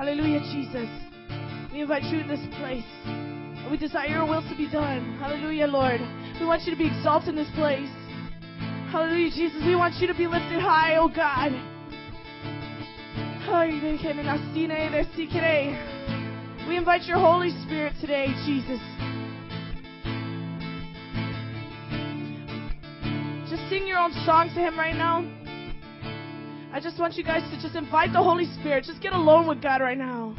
Hallelujah, Jesus. We invite you in this place. And we desire your will to be done. Hallelujah, Lord. We want you to be exalted in this place. Hallelujah, Jesus. We want you to be lifted high, oh God. We invite your Holy Spirit today, Jesus. Just sing your own song to Him right now. I just want you guys to just invite the Holy Spirit. Just get alone with God right now.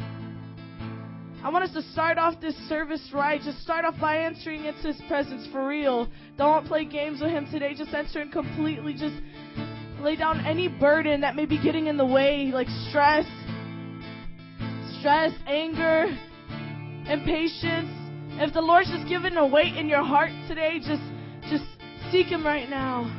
I want us to start off this service right. Just start off by entering into His presence for real. Don't play games with Him today. Just enter in completely. Just lay down any burden that may be getting in the way, like stress, stress, anger, impatience. If the Lord's just given a weight in your heart today, just just seek Him right now.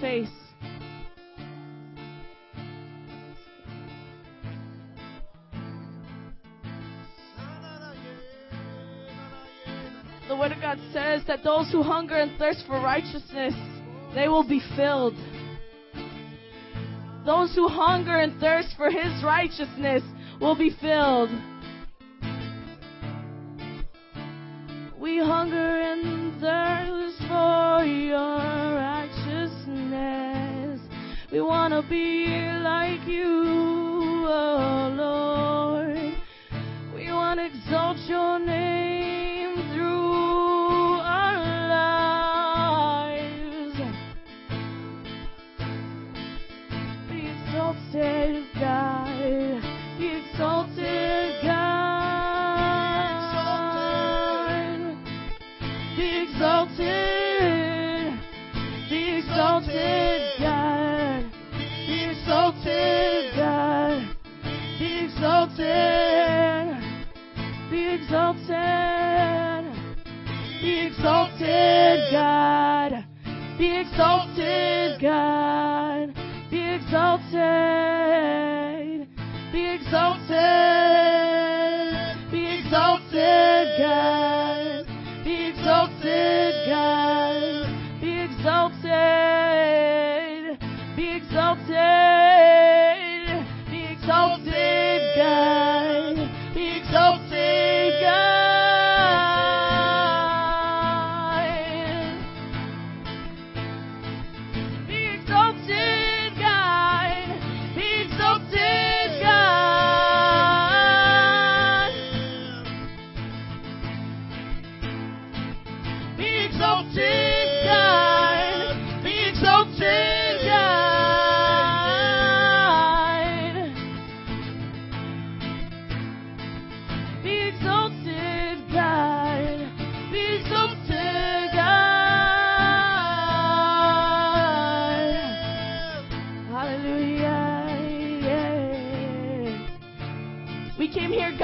Face. The Word of God says that those who hunger and thirst for righteousness, they will be filled. Those who hunger and thirst for His righteousness will be filled.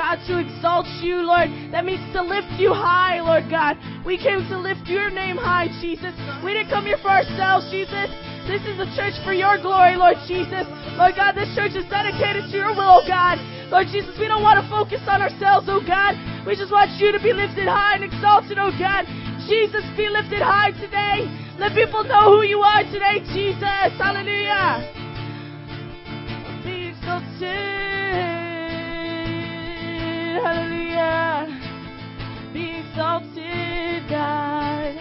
God, to exalt you, Lord. That means to lift you high, Lord God. We came to lift your name high, Jesus. We didn't come here for ourselves, Jesus. This is a church for your glory, Lord Jesus. Lord God, this church is dedicated to your will, oh God. Lord Jesus, we don't want to focus on ourselves, oh God. We just want you to be lifted high and exalted, oh God. Jesus, be lifted high today. Let people know who you are today, Jesus. Hallelujah. Hallelujah. Be exalted, God.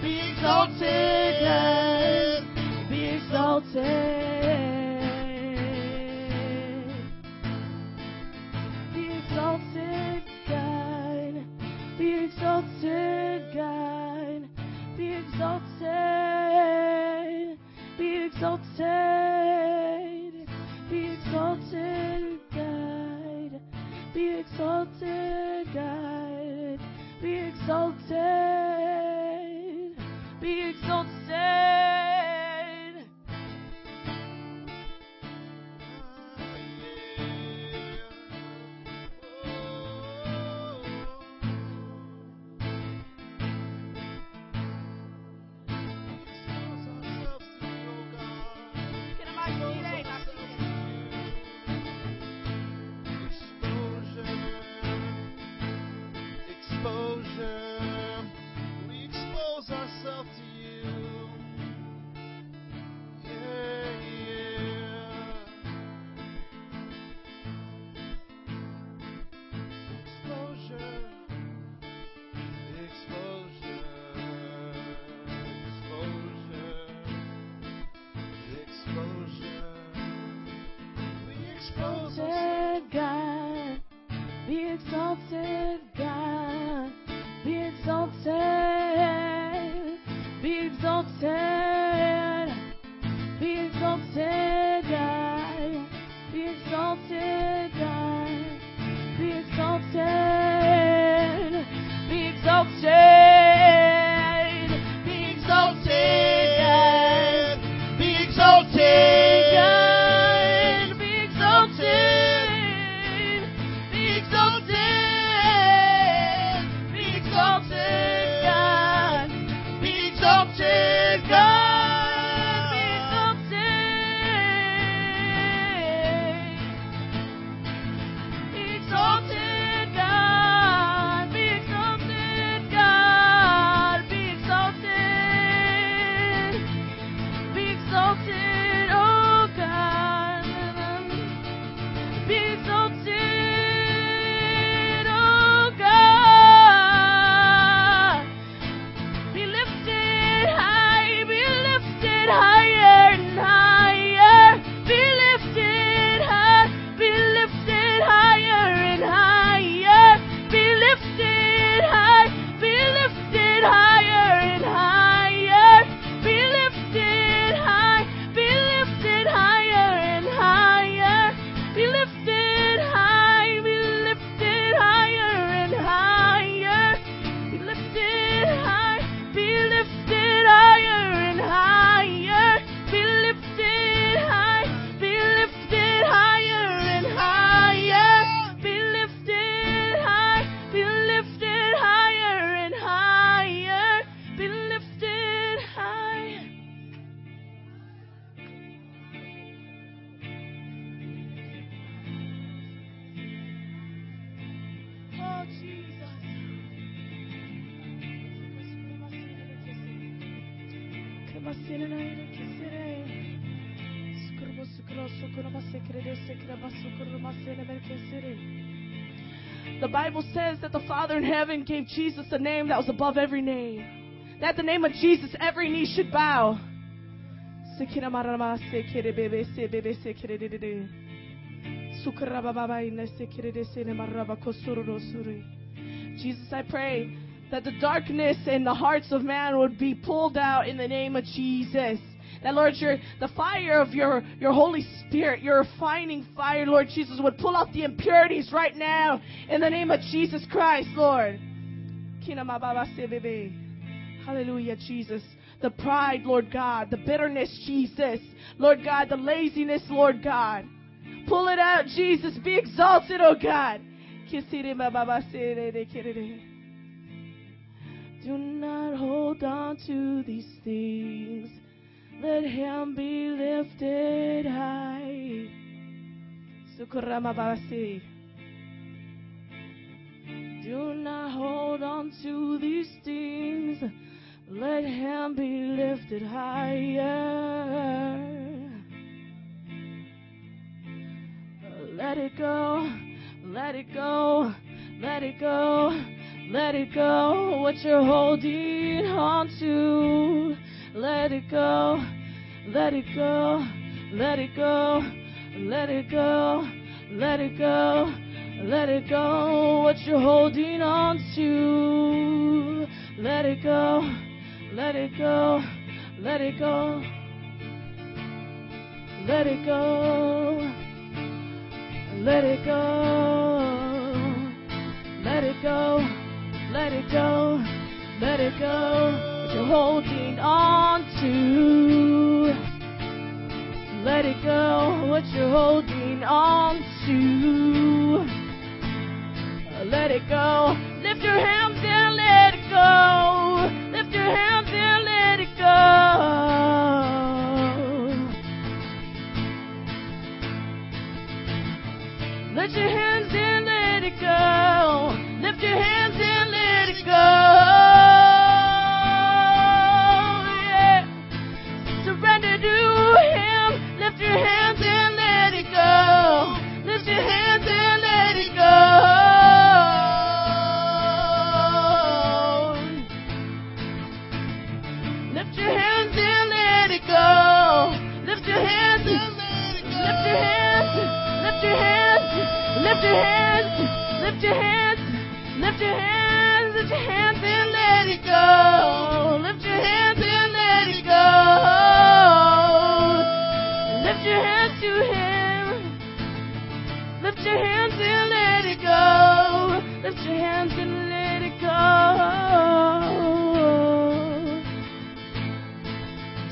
Be exalted, God. Be exalted. Be exalted, God. Be exalted, God. Be exalted. Be exalted. Exalted. deserve heaven gave Jesus a name that was above every name. That the name of Jesus, every knee should bow. Jesus, I pray that the darkness in the hearts of man would be pulled out in the name of Jesus. That Lord, your the fire of your, your Holy Spirit, your refining fire, Lord Jesus, would pull out the impurities right now in the name of Jesus Christ, Lord. Hallelujah, Jesus. The pride, Lord God, the bitterness, Jesus. Lord God, the laziness, Lord God. Pull it out, Jesus. Be exalted, oh God. Do not hold on to these things. Let him be lifted high. Sukuramabasi. Do not hold on to these things. Let him be lifted higher. Let it go. Let it go. Let it go. Let it go. What you're holding on to. Let it go. Let it go. Let it go. Let it go. Let it go. Let it go. What you're holding on to. Let it go. Let it go. Let it go. Let it go. Let it go. Let it go. Let it go. Let it go. You're holding on to. Let it go. What you're holding on to. Let it go. Lift your hands and let it go. Lift your hands and let it go. Lift your hands and let it go. Lift your hands Lift your hands. Lift your hands. Lift your hands. Lift your hands and let it go. Lift your hands and let it go. Lift your hands to Him. Lift your hands and let it go. Lift your hands and let it go.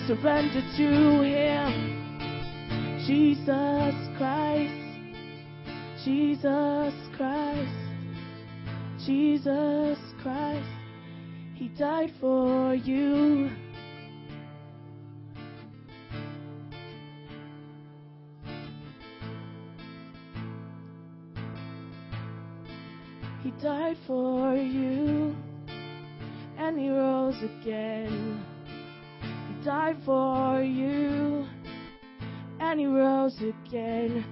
Surrender to Him. Jesus Christ. Jesus Christ. Jesus Christ. He died for you. He died for you. And he rose again. He died for you. And he rose again.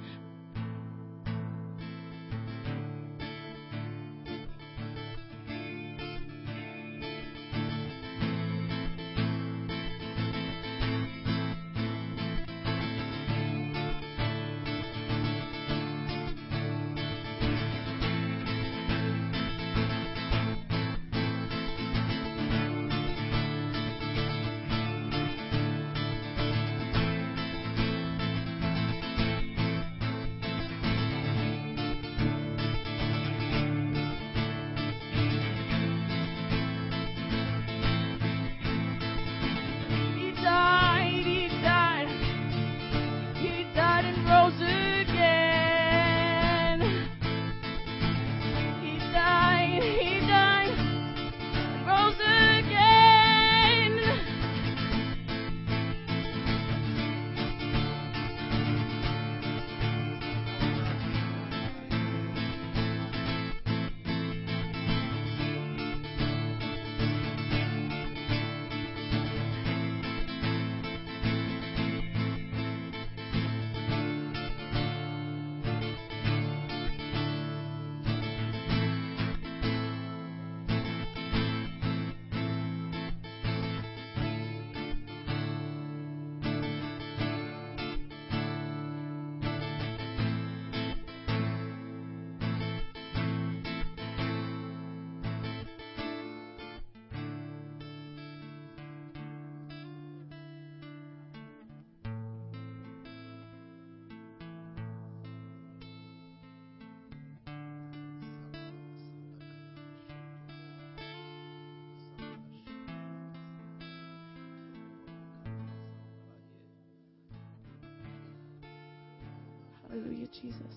Hallelujah, Jesus.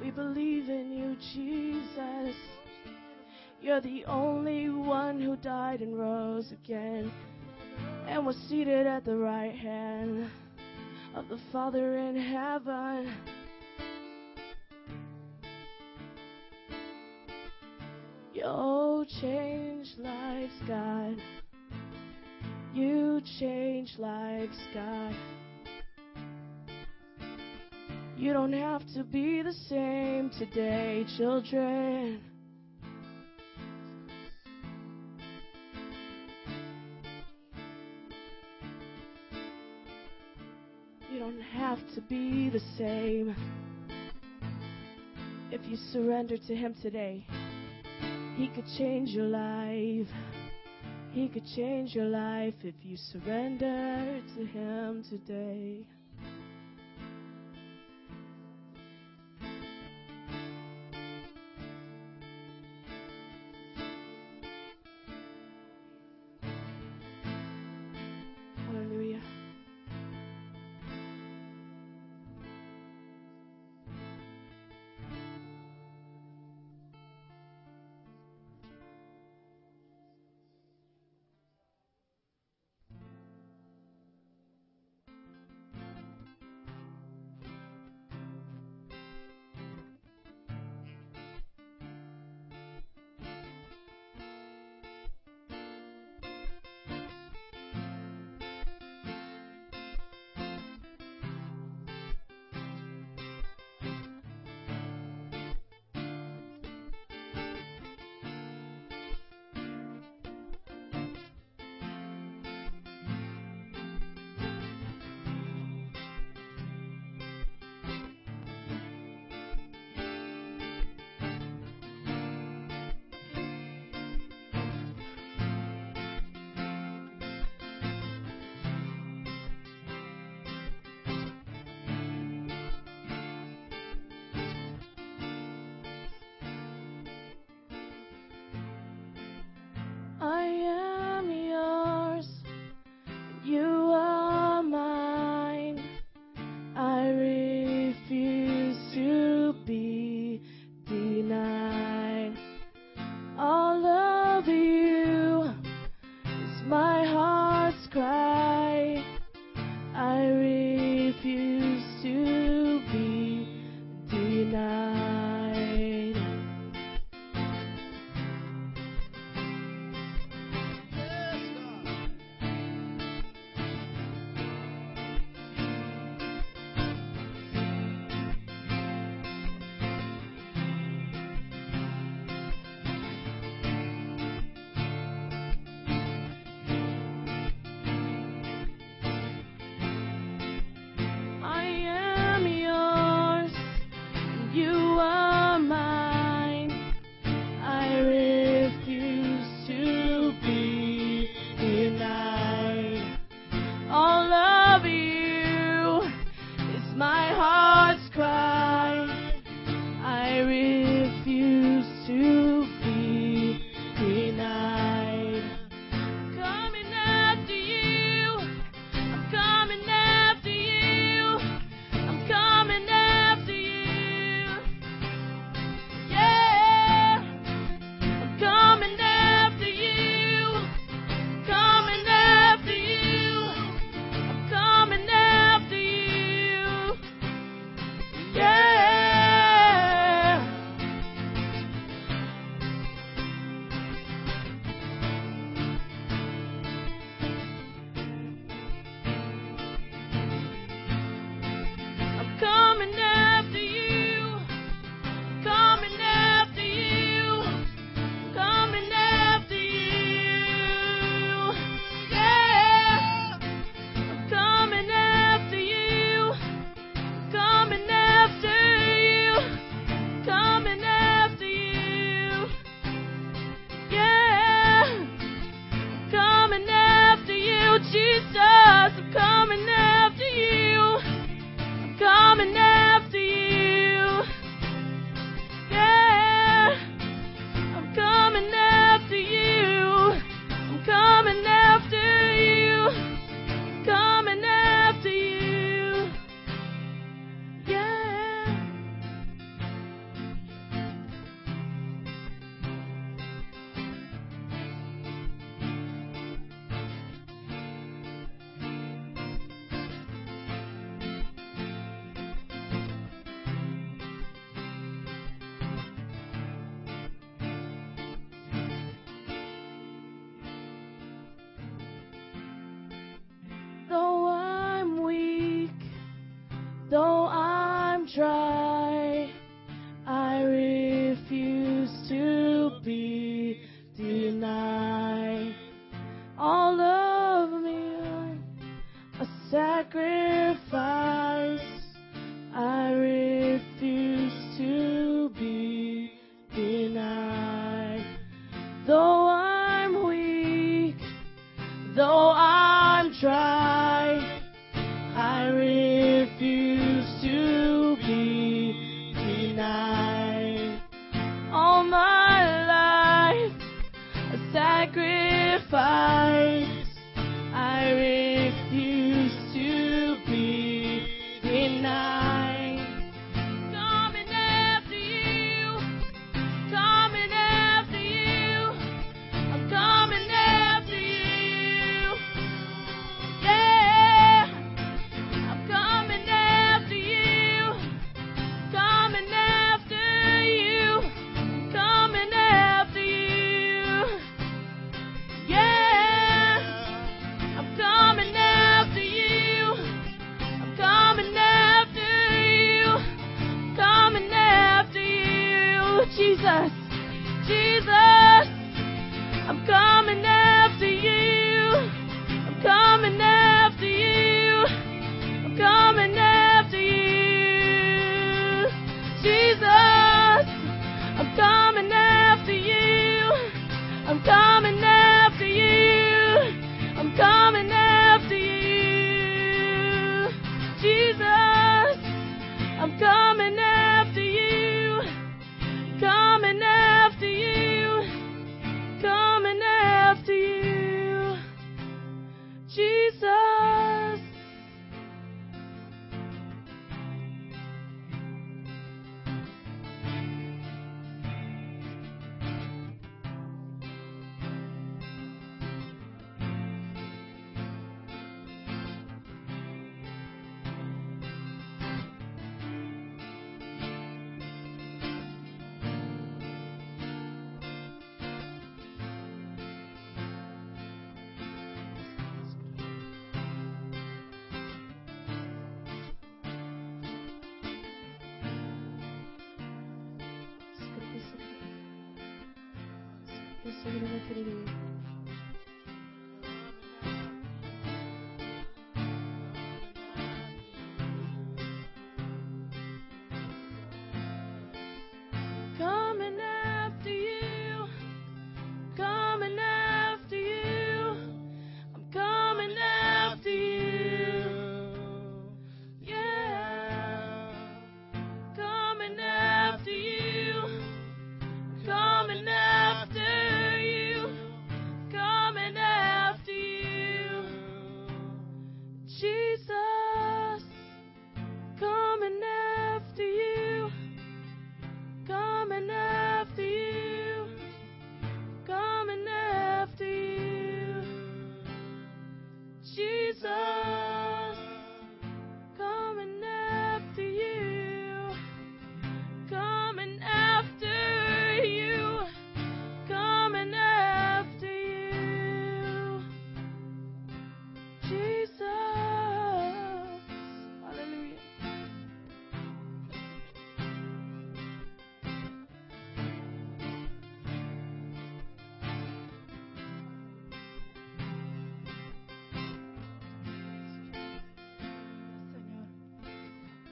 We believe in you, Jesus. You're the only one who died and rose again and was seated at the right hand of the Father in heaven. You change lives, God. God. You don't have to be the same today, children. You don't have to be the same. If you surrender to Him today, He could change your life. He could change your life if you surrender to Him today.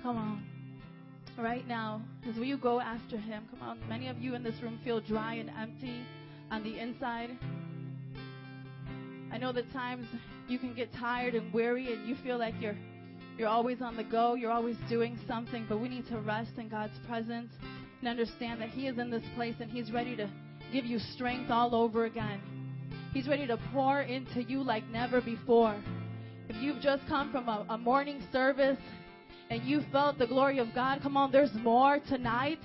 Come on. Right now, as we go after him, come on. Many of you in this room feel dry and empty on the inside. I know that times you can get tired and weary and you feel like you're you're always on the go, you're always doing something, but we need to rest in God's presence and understand that he is in this place and he's ready to give you strength all over again. He's ready to pour into you like never before. If you've just come from a, a morning service and you felt the glory of God, come on, there's more tonight.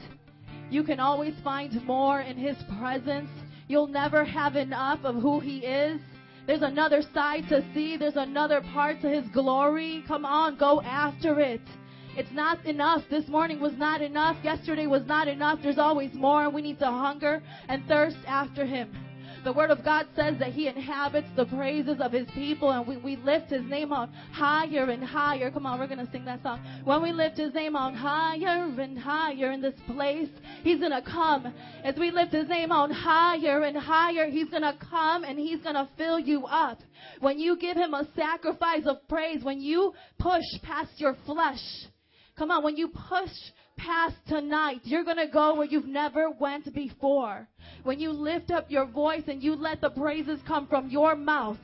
You can always find more in His presence. You'll never have enough of who He is. There's another side to see, there's another part to His glory. Come on, go after it. It's not enough. This morning was not enough. Yesterday was not enough. There's always more. We need to hunger and thirst after Him. The Word of God says that He inhabits the praises of His people, and we, we lift His name on higher and higher. Come on, we're going to sing that song. When we lift His name on higher and higher in this place, He's going to come. As we lift His name on higher and higher, He's going to come and He's going to fill you up. When you give Him a sacrifice of praise, when you push past your flesh, come on, when you push past tonight, you're going to go where you've never went before. When you lift up your voice and you let the praises come from your mouth,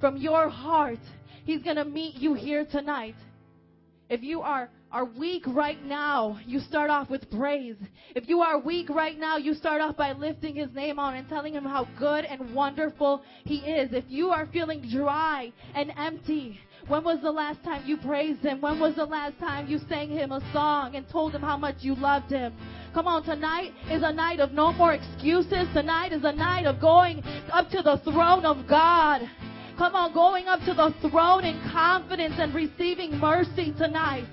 from your heart, He's going to meet you here tonight. If you are, are weak right now, you start off with praise. If you are weak right now, you start off by lifting His name on and telling Him how good and wonderful He is. If you are feeling dry and empty, when was the last time you praised Him? When was the last time you sang Him a song and told Him how much you loved Him? Come on, tonight is a night of no more excuses. Tonight is a night of going up to the throne of God. Come on, going up to the throne in confidence and receiving mercy tonight.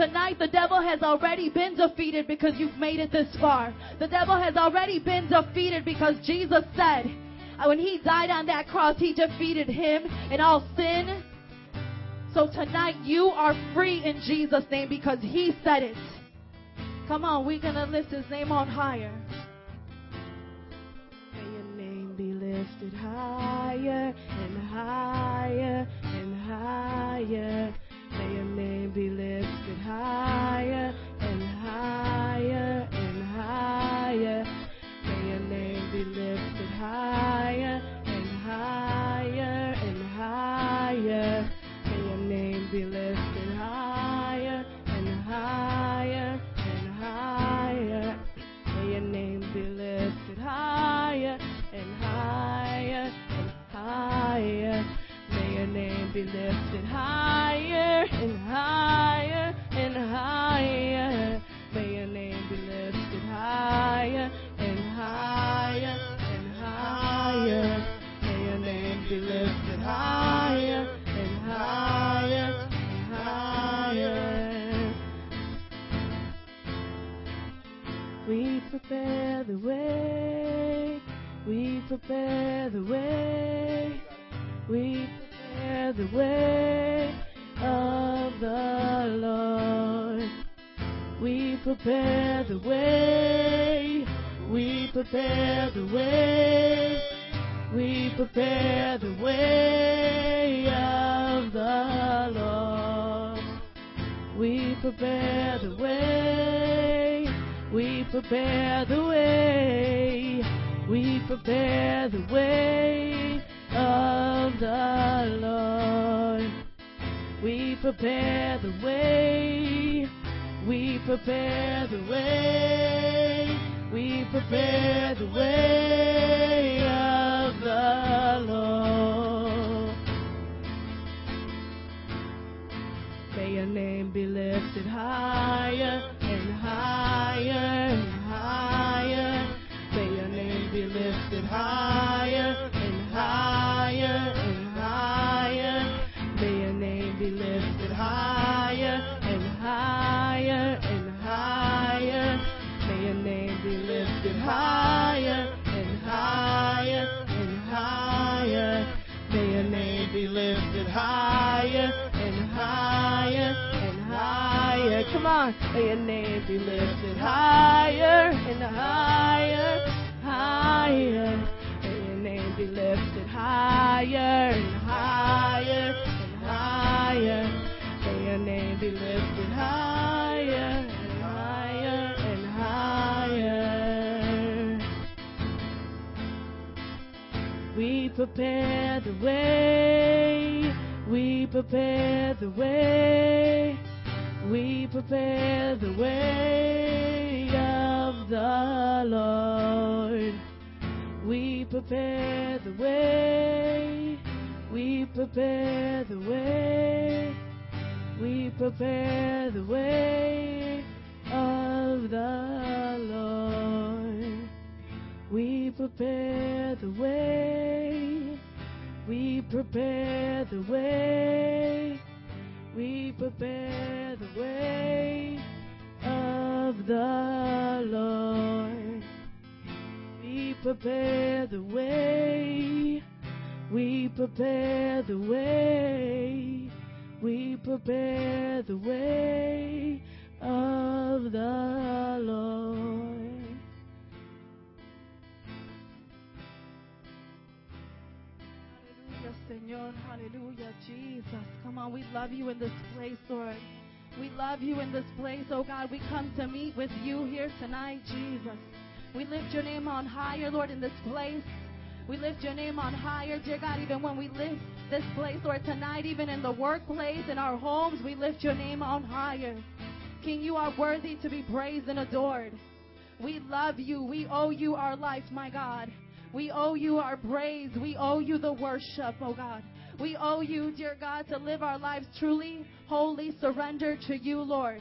Tonight, the devil has already been defeated because you've made it this far. The devil has already been defeated because Jesus said, uh, when he died on that cross, he defeated him and all sin. So tonight, you are free in Jesus' name because he said it. Come on, we're going to lift his name on higher. May your name be lifted higher and higher and higher. May your name be lifted higher and higher and higher. May your name be lifted higher and higher and higher. May your name be lifted be lifted higher and higher and higher. You here tonight, Jesus. We lift your name on higher, Lord, in this place. We lift your name on higher, dear God, even when we lift this place, Lord, tonight, even in the workplace, in our homes, we lift your name on higher. King, you are worthy to be praised and adored. We love you. We owe you our life, my God. We owe you our praise. We owe you the worship, oh God. We owe you, dear God, to live our lives truly, wholly surrendered to you, Lord.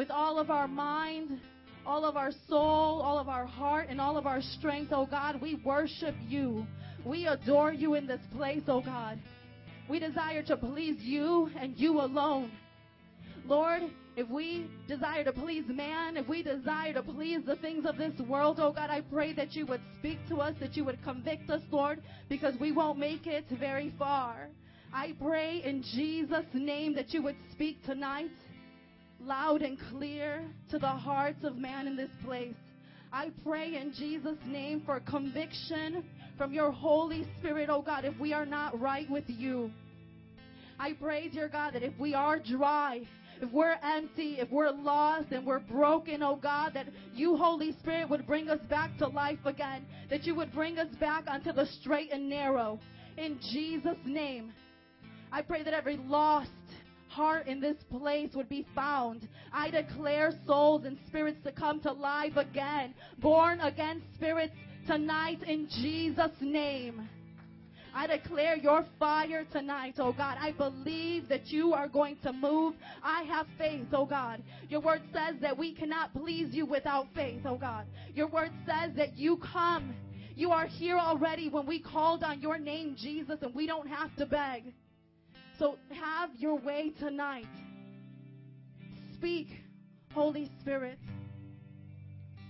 With all of our mind, all of our soul, all of our heart, and all of our strength, oh God, we worship you. We adore you in this place, oh God. We desire to please you and you alone. Lord, if we desire to please man, if we desire to please the things of this world, oh God, I pray that you would speak to us, that you would convict us, Lord, because we won't make it very far. I pray in Jesus' name that you would speak tonight loud and clear to the hearts of man in this place. I pray in Jesus' name for conviction from your Holy Spirit, oh God, if we are not right with you. I pray, dear God, that if we are dry, if we're empty, if we're lost and we're broken, oh God, that you, Holy Spirit, would bring us back to life again, that you would bring us back onto the straight and narrow. In Jesus' name, I pray that every lost heart in this place would be found. I declare souls and spirits to come to life again, born again spirits tonight in Jesus' name. I declare your fire tonight, oh God. I believe that you are going to move. I have faith, oh God. Your word says that we cannot please you without faith, oh God. Your word says that you come. You are here already when we called on your name, Jesus, and we don't have to beg. So have your way tonight. Speak, Holy Spirit,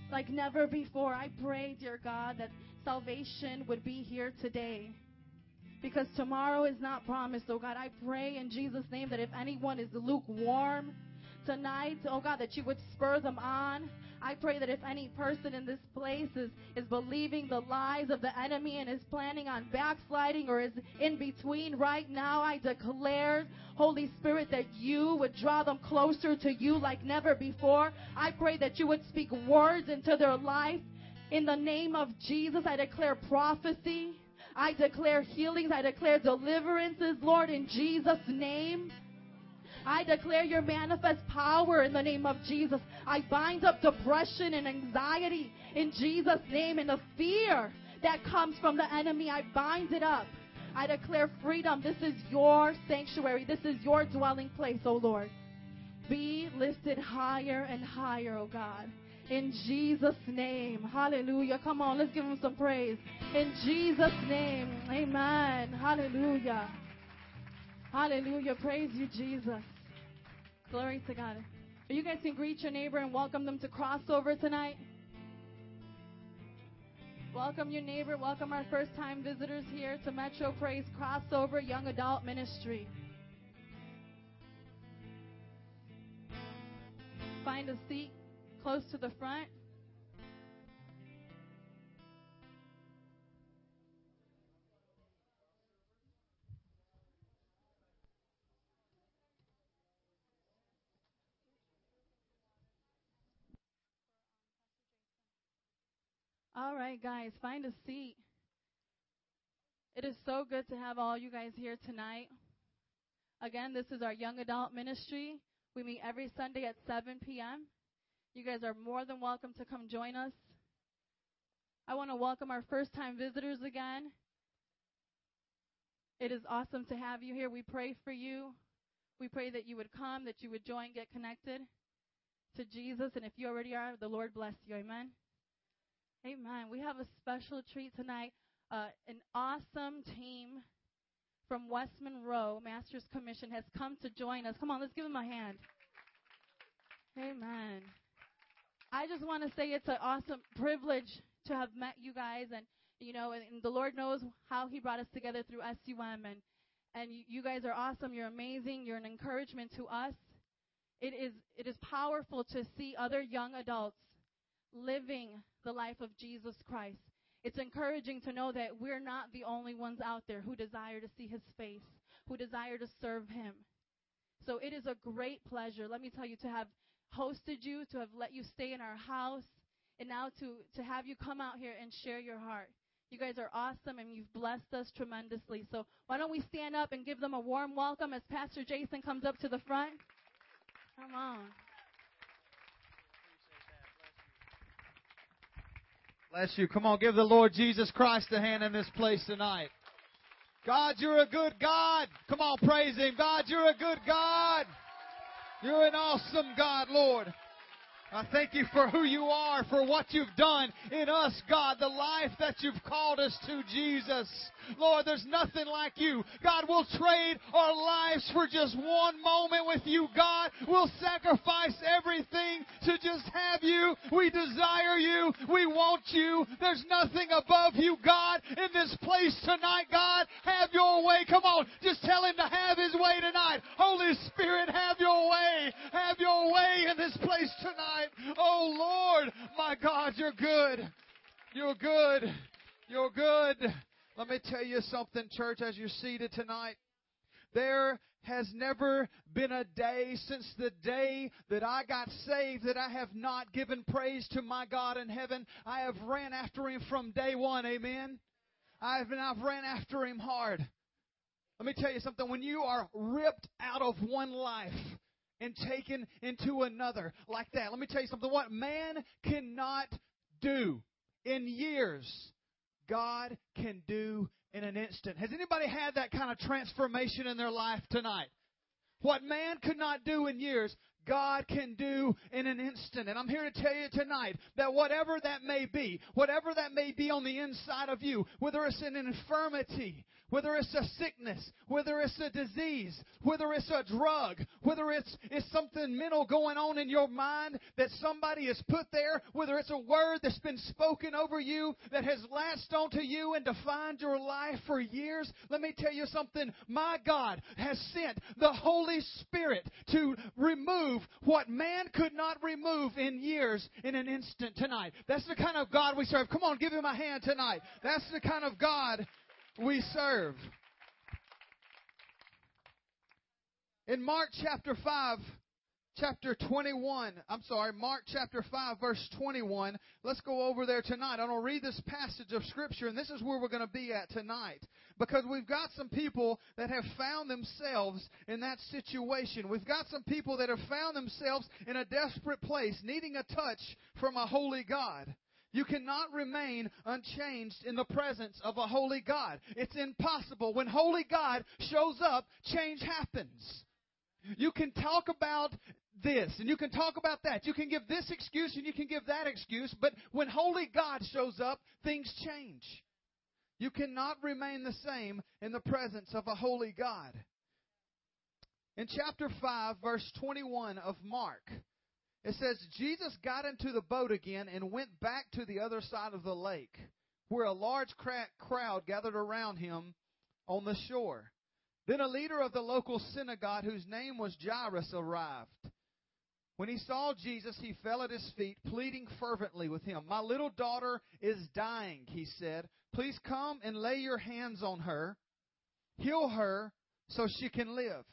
like never before. I pray, dear God, that salvation would be here today because tomorrow is not promised, oh God. I pray in Jesus' name that if anyone is lukewarm tonight, oh God, that you would spur them on. I pray that if any person in this place is, is believing the lies of the enemy and is planning on backsliding or is in between right now, I declare, Holy Spirit, that you would draw them closer to you like never before. I pray that you would speak words into their life. In the name of Jesus, I declare prophecy. I declare healings. I declare deliverances, Lord, in Jesus' name. I declare your manifest power in the name of Jesus. I bind up depression and anxiety in Jesus' name and the fear that comes from the enemy. I bind it up. I declare freedom. This is your sanctuary. This is your dwelling place, O Lord. Be lifted higher and higher, O God. In Jesus' name. Hallelujah. Come on, let's give him some praise. In Jesus' name. Amen. Hallelujah. Hallelujah. Praise you, Jesus. Glory to God. Are you guys can greet your neighbor and welcome them to crossover tonight. Welcome your neighbor. Welcome our first time visitors here to Metro Praise Crossover Young Adult Ministry. Find a seat close to the front. All right, guys, find a seat. It is so good to have all you guys here tonight. Again, this is our young adult ministry. We meet every Sunday at 7 p.m. You guys are more than welcome to come join us. I want to welcome our first time visitors again. It is awesome to have you here. We pray for you. We pray that you would come, that you would join, get connected to Jesus. And if you already are, the Lord bless you. Amen. Amen. We have a special treat tonight. Uh, an awesome team from West Monroe Master's Commission has come to join us. Come on, let's give them a hand. Amen. I just want to say it's an awesome privilege to have met you guys and you know, and, and the Lord knows how He brought us together through SUM and and you, you guys are awesome. You're amazing. You're an encouragement to us. It is it is powerful to see other young adults living the life of Jesus Christ. It's encouraging to know that we're not the only ones out there who desire to see his face, who desire to serve him. So it is a great pleasure, let me tell you, to have hosted you, to have let you stay in our house, and now to, to have you come out here and share your heart. You guys are awesome and you've blessed us tremendously. So why don't we stand up and give them a warm welcome as Pastor Jason comes up to the front? Come on. Bless you. Come on, give the Lord Jesus Christ a hand in this place tonight. God, you're a good God. Come on, praise Him. God, you're a good God. You're an awesome God, Lord. I thank you for who you are, for what you've done in us, God, the life that you've called us to, Jesus. Lord, there's nothing like you. God, we'll trade our lives for just one moment with you, God. We'll sacrifice everything to just have you. We desire you. We want you. There's nothing above you, God, in this place tonight, God. Have your way. Come on. Just tell him to have his way tonight. Holy Spirit, have your way. Have your way in this place tonight. Oh, Lord, my God, you're good. You're good. You're good. Let me tell you something, church, as you're seated tonight. There has never been a day since the day that I got saved that I have not given praise to my God in heaven. I have ran after Him from day one. Amen. I've been, I've ran after Him hard. Let me tell you something. When you are ripped out of one life and taken into another like that, let me tell you something. What man cannot do in years, God can do in an instant. Has anybody had that kind of transformation in their life tonight? What man could not do in years, God can do in an instant. And I'm here to tell you tonight that whatever that may be, whatever that may be on the inside of you, whether it's an infirmity, whether it's a sickness, whether it's a disease, whether it's a drug, whether it's, it's something mental going on in your mind that somebody has put there, whether it's a word that's been spoken over you that has latched onto you and defined your life for years, let me tell you something. My God has sent the Holy Spirit to remove what man could not remove in years in an instant tonight. That's the kind of God we serve. Come on, give him a hand tonight. That's the kind of God we serve. In Mark chapter 5, chapter 21, I'm sorry, Mark chapter 5, verse 21, let's go over there tonight. I'm going to read this passage of Scripture, and this is where we're going to be at tonight. Because we've got some people that have found themselves in that situation. We've got some people that have found themselves in a desperate place, needing a touch from a holy God. You cannot remain unchanged in the presence of a holy God. It's impossible. When holy God shows up, change happens. You can talk about this and you can talk about that. You can give this excuse and you can give that excuse, but when holy God shows up, things change. You cannot remain the same in the presence of a holy God. In chapter 5, verse 21 of Mark, it says, Jesus got into the boat again and went back to the other side of the lake, where a large crowd gathered around him on the shore. Then a leader of the local synagogue, whose name was Jairus, arrived. When he saw Jesus, he fell at his feet, pleading fervently with him. My little daughter is dying, he said. Please come and lay your hands on her, heal her, so she can live.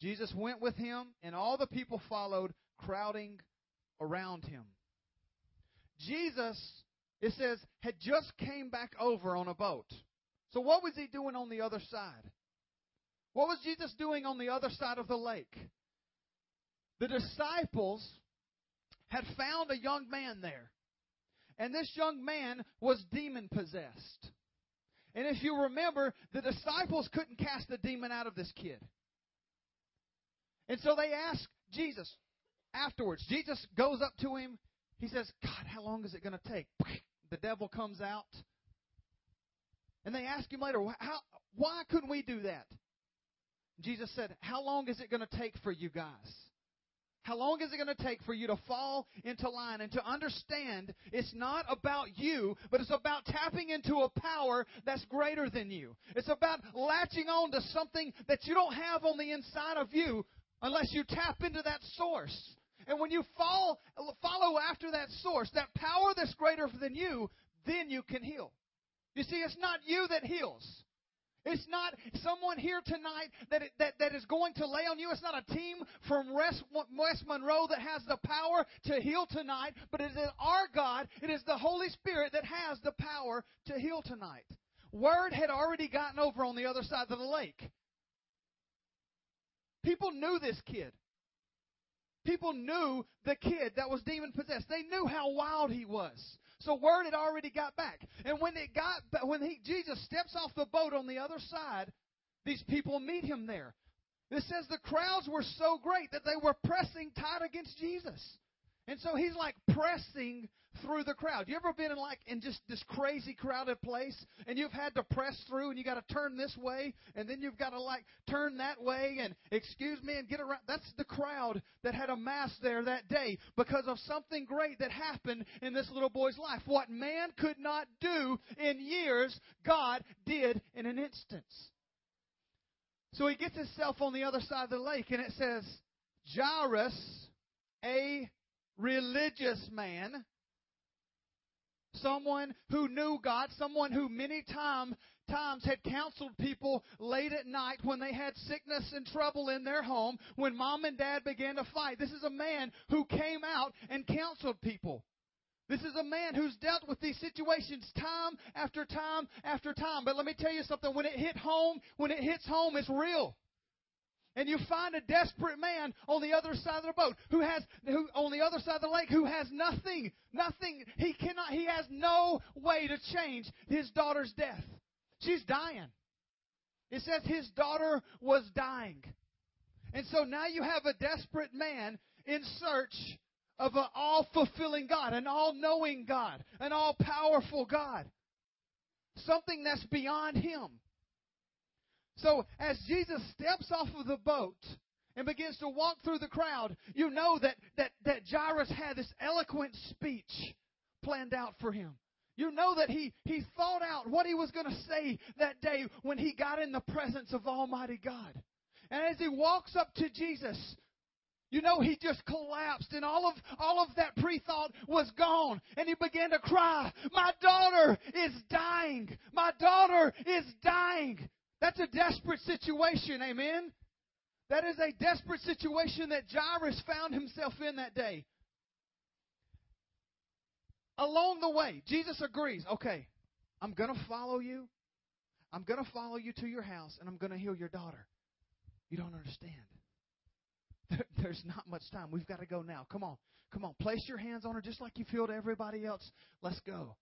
Jesus went with him, and all the people followed, crowding around him. Jesus, it says, had just came back over on a boat. So what was he doing on the other side? What was Jesus doing on the other side of the lake? The disciples had found a young man there. And this young man was demon possessed. And if you remember, the disciples couldn't cast the demon out of this kid. And so they ask Jesus afterwards. Jesus goes up to him. He says, God, how long is it going to take? The devil comes out. And they ask him later, how, why couldn't we do that? Jesus said, How long is it going to take for you guys? How long is it going to take for you to fall into line and to understand it's not about you, but it's about tapping into a power that's greater than you? It's about latching on to something that you don't have on the inside of you unless you tap into that source. And when you fall, follow after that source, that power that's greater than you, then you can heal. You see, it's not you that heals. It's not someone here tonight that, that, that is going to lay on you. It's not a team from West, West Monroe that has the power to heal tonight, but it is our God. It is the Holy Spirit that has the power to heal tonight. Word had already gotten over on the other side of the lake. People knew this kid. People knew the kid that was demon possessed. They knew how wild he was. So word had already got back. And when it got when he Jesus steps off the boat on the other side, these people meet him there. It says the crowds were so great that they were pressing tight against Jesus. And so he's like pressing through the crowd. You ever been in like in just this crazy crowded place and you've had to press through and you got to turn this way and then you've got to like turn that way and excuse me and get around. That's the crowd that had amassed there that day because of something great that happened in this little boy's life. What man could not do in years, God did in an instance. So he gets himself on the other side of the lake and it says, Jairus, a religious man, someone who knew God, someone who many time, times had counseled people late at night when they had sickness and trouble in their home, when mom and dad began to fight. This is a man who came out and counseled people. This is a man who's dealt with these situations time after time after time. But let me tell you something. When it hit home, when it hits home, it's real. And you find a desperate man on the other side of the boat who has, who, on the other side of the lake who has nothing, nothing. He cannot, he has no way to change his daughter's death. She's dying. It says his daughter was dying. And so now you have a desperate man in search of an all fulfilling God, an all knowing God, an all powerful God. Something that's beyond him. So as Jesus steps off of the boat and begins to walk through the crowd, you know that, that, that Jairus had this eloquent speech planned out for him. You know that he, he thought out what he was going to say that day when he got in the presence of Almighty God. And as he walks up to Jesus, you know, he just collapsed and all of, all of that pre-thought was gone. And he began to cry, my daughter is dying. My daughter is dying. That's a desperate situation, amen? That is a desperate situation that Jairus found himself in that day. Along the way, Jesus agrees, okay, I'm going to follow you. I'm going to follow you to your house and I'm going to heal your daughter. You don't understand. There's not much time. We've got to go now. Come on. Come on. Place your hands on her just like you feel to everybody else. Let's go.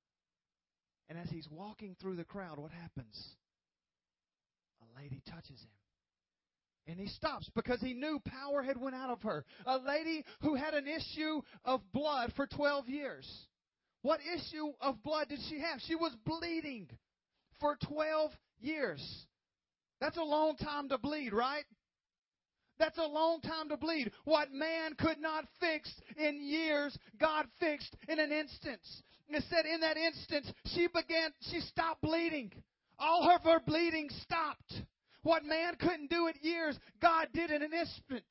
And as he's walking through the crowd, what happens? Lady touches him. And he stops because he knew power had went out of her. A lady who had an issue of blood for 12 years. What issue of blood did she have? She was bleeding for 12 years. That's a long time to bleed, right? That's a long time to bleed. What man could not fix in years, God fixed in an instance. It said in that instance, she began, she stopped bleeding. All of her bleeding stopped. What man couldn't do in years, God did in an instant.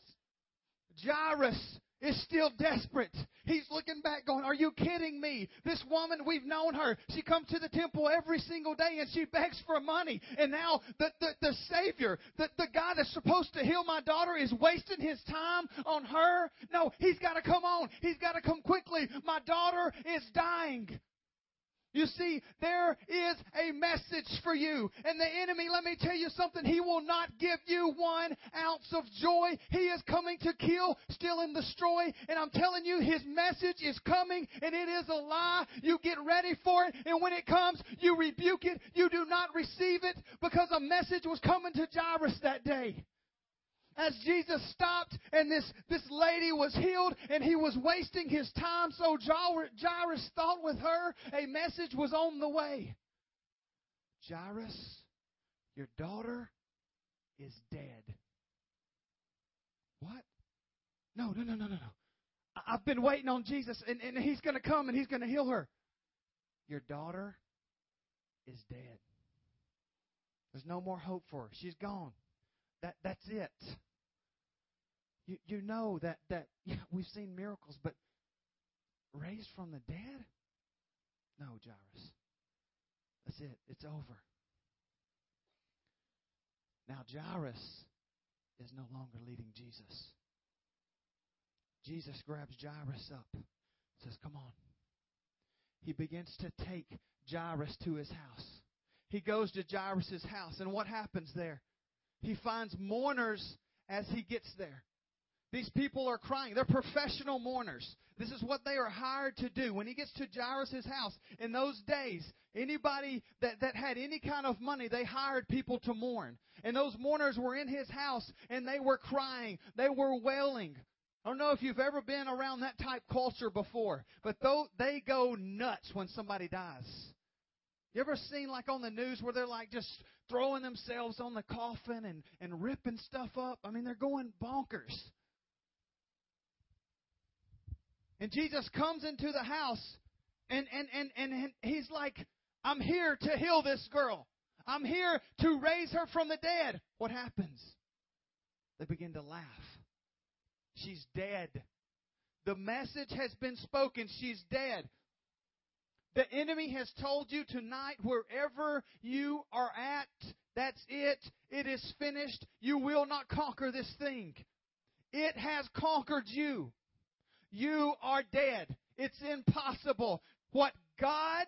Jairus is still desperate. He's looking back going, Are you kidding me? This woman, we've known her. She comes to the temple every single day and she begs for money. And now the, the, the Savior, the, the guy that's supposed to heal my daughter is wasting his time on her. No, he's got to come on. He's got to come quickly. My daughter is dying. You see, there is a message for you. And the enemy, let me tell you something, he will not give you one ounce of joy. He is coming to kill, steal, and destroy. And I'm telling you, his message is coming, and it is a lie. You get ready for it, and when it comes, you rebuke it. You do not receive it because a message was coming to Jairus that day as Jesus stopped and this, this lady was healed and he was wasting his time, so Jairus thought with her a message was on the way. Jairus, your daughter is dead. What? No, no, no, no, no, no. I've been waiting on Jesus, and, and He's going to come and He's going to heal her. Your daughter is dead. There's no more hope for her. She's gone. That that's it. You you know that that yeah, we've seen miracles, but raised from the dead? No, Jairus. That's it. It's over. Now Jairus is no longer leading Jesus. Jesus grabs Jairus up, says, Come on. He begins to take Jairus to his house. He goes to Jairus' house, and what happens there? He finds mourners as he gets there. These people are crying. They're professional mourners. This is what they are hired to do. When he gets to Jairus' house, in those days, anybody that, that had any kind of money, they hired people to mourn. And those mourners were in his house and they were crying. They were wailing. I don't know if you've ever been around that type culture before, but though they go nuts when somebody dies. You ever seen like on the news where they're like just throwing themselves on the coffin and, and ripping stuff up? I mean, they're going bonkers. And Jesus comes into the house and, and, and, and he's like, I'm here to heal this girl. I'm here to raise her from the dead. What happens? They begin to laugh. She's dead. The message has been spoken. She's dead. The enemy has told you tonight, wherever you are at, that's it. It is finished. You will not conquer this thing. It has conquered you. You are dead. It's impossible. What God,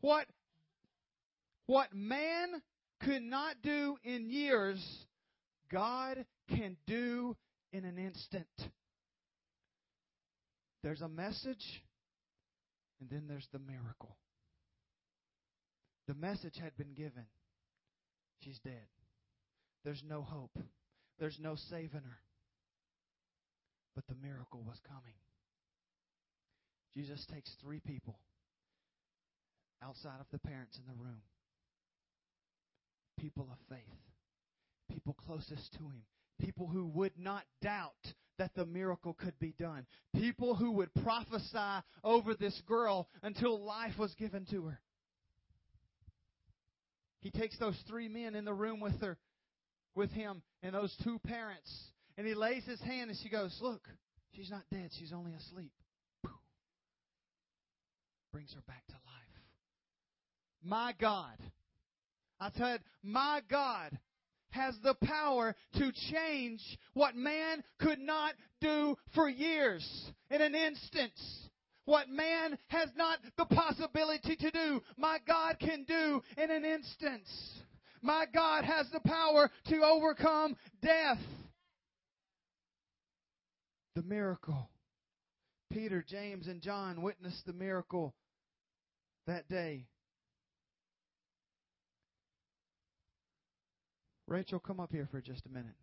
what, what man could not do in years, God can do in an instant. There's a message, and then there's the miracle. The message had been given. She's dead. There's no hope. There's no saving her. But the miracle was coming. Jesus takes three people outside of the parents in the room. People of faith, people closest to him, people who would not doubt that the miracle could be done, people who would prophesy over this girl until life was given to her. He takes those three men in the room with her, with him, and those two parents, and he lays his hand and she goes, Look, she's not dead, she's only asleep. Brings her back to life. My God. I said, My God has the power to change what man could not do for years in an instant. What man has not the possibility to do, my God can do in an instant. My God has the power to overcome death. The miracle. Peter, James, and John witnessed the miracle that day. Rachel, come up here for just a minute.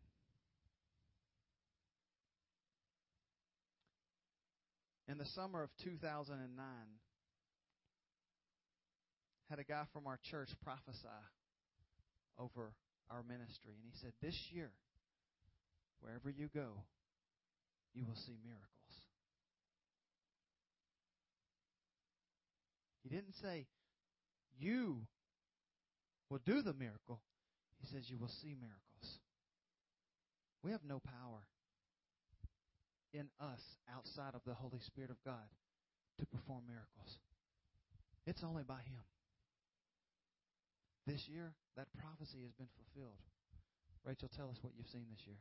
In the summer of 2009, had a guy from our church prophesy over our ministry, and he said, "This year, wherever you go, you will see miracles." He didn't say, "You will do the miracle." He says, You will see miracles. We have no power in us outside of the Holy Spirit of God to perform miracles. It's only by Him. This year, that prophecy has been fulfilled. Rachel, tell us what you've seen this year.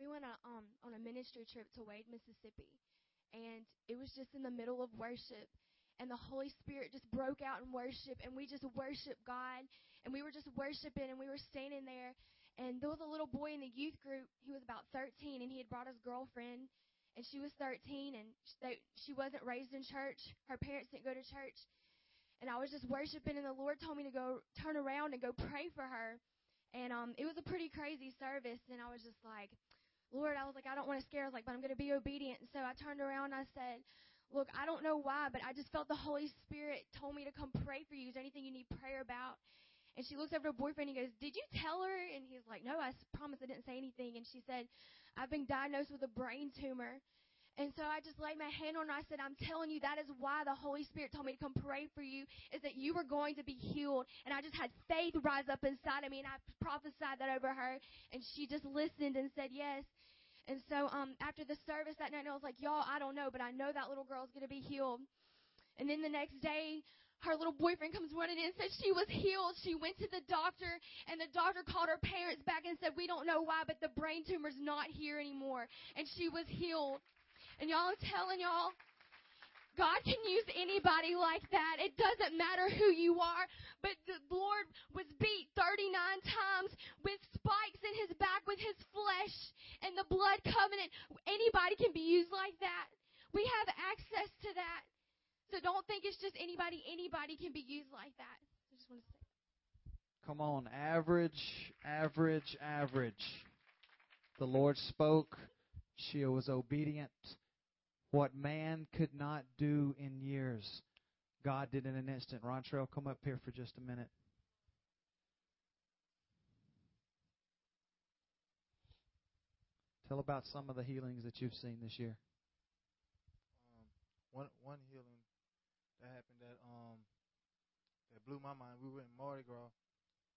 We went uh, um, on a ministry trip to Wade, Mississippi, and it was just in the middle of worship, and the Holy Spirit just broke out in worship, and we just worshiped God, and we were just worshiping, and we were standing there, and there was a little boy in the youth group. He was about 13, and he had brought his girlfriend, and she was 13, and they, she wasn't raised in church. Her parents didn't go to church, and I was just worshiping, and the Lord told me to go turn around and go pray for her, and um, it was a pretty crazy service, and I was just like. Lord, I was like, I don't want to scare. I was like, but I'm going to be obedient. And so I turned around and I said, Look, I don't know why, but I just felt the Holy Spirit told me to come pray for you. Is there anything you need prayer about? And she looks over at her boyfriend and he goes, Did you tell her? And he's like, No, I promise I didn't say anything. And she said, I've been diagnosed with a brain tumor. And so I just laid my hand on her. I said, I'm telling you, that is why the Holy Spirit told me to come pray for you, is that you were going to be healed. And I just had faith rise up inside of me, and I prophesied that over her. And she just listened and said yes. And so um, after the service that night, I was like, y'all, I don't know, but I know that little girl's going to be healed. And then the next day, her little boyfriend comes running in and said she was healed. She went to the doctor, and the doctor called her parents back and said, We don't know why, but the brain tumor's not here anymore. And she was healed. And y'all, I'm telling y'all, God can use anybody like that. It doesn't matter who you are. But the Lord was beat 39 times with spikes in his back with his flesh and the blood covenant. Anybody can be used like that. We have access to that. So don't think it's just anybody. Anybody can be used like that. I just want to say. Come on, average, average, average. The Lord spoke. She was obedient. What man could not do in years, God did in an instant. Rontrell, come up here for just a minute. Tell about some of the healings that you've seen this year. um, one one healing that happened that um that blew my mind. We were in Mardi Gras,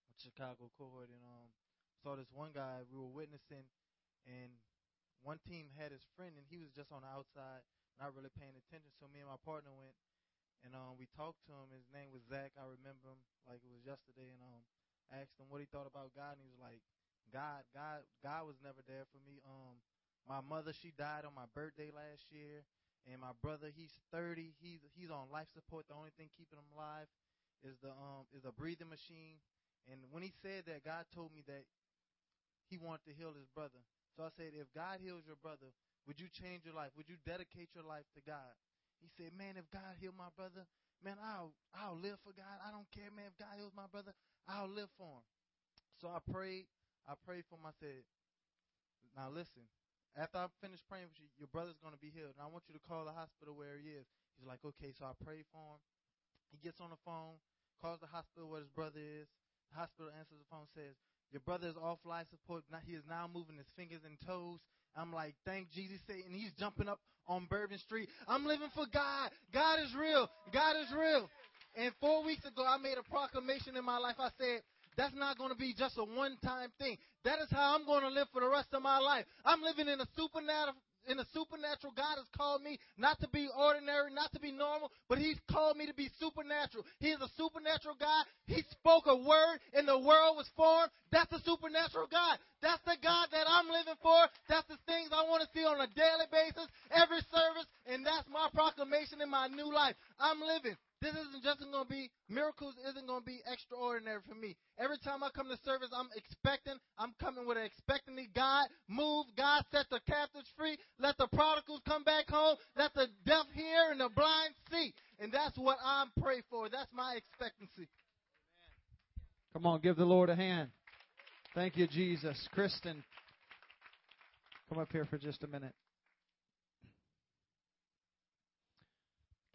with Chicago cohort, and um saw this one guy we were witnessing, and one team had his friend, and he was just on the outside, not really paying attention. So me and my partner went, and um we talked to him. His name was Zach. I remember him like it was yesterday, and um asked him what he thought about God, and he was like, God, God, God was never there for me. Um, my mother, she died on my birthday last year and my brother he's 30 he's he's on life support the only thing keeping him alive is the um is a breathing machine and when he said that god told me that he wanted to heal his brother so i said if god heals your brother would you change your life would you dedicate your life to god he said man if god healed my brother man i'll i'll live for god i don't care man if god heals my brother i'll live for him so i prayed i prayed for him i said now listen after I finish praying for you, your brother's going to be healed. And I want you to call the hospital where he is. He's like, okay. So I prayed for him. He gets on the phone, calls the hospital where his brother is. The hospital answers the phone, says, your brother is off life support. He is now moving his fingers and toes. I'm like, thank Jesus. And he's jumping up on Bourbon Street. I'm living for God. God is real. God is real. And four weeks ago, I made a proclamation in my life. I said, that's not going to be just a one time thing. That is how I'm going to live for the rest of my life. I'm living in a supernatural in the supernatural God has called me not to be ordinary, not to be normal, but He's called me to be supernatural. He is a supernatural God. He spoke a word and the world was formed. That's a supernatural God. That's the God that I'm living for. That's the things I want to see on a daily basis, every service, and that's my proclamation in my new life. I'm living. This isn't just going to be miracles. Isn't going to be extraordinary for me. Every time I come to service, I'm expecting. I'm coming with an expectancy. God move. God set the captives free. Let the prodigals come back home. Let the deaf hear and the blind see. And that's what I'm praying for. That's my expectancy. Come on, give the Lord a hand. Thank you, Jesus. Kristen, come up here for just a minute.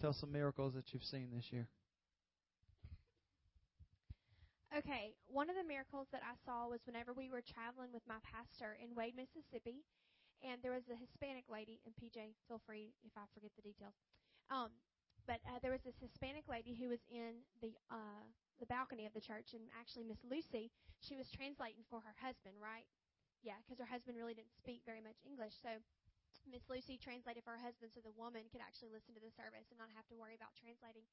Tell some miracles that you've seen this year. Okay, one of the miracles that I saw was whenever we were traveling with my pastor in Wade, Mississippi, and there was a Hispanic lady, and PJ, feel free if I forget the details. Um, but uh, there was this Hispanic lady who was in the uh, the balcony of the church, and actually Miss Lucy, she was translating for her husband, right? Yeah, because her husband really didn't speak very much English, so Miss Lucy translated for her husband so the woman could actually listen to the service and not have to worry about translating.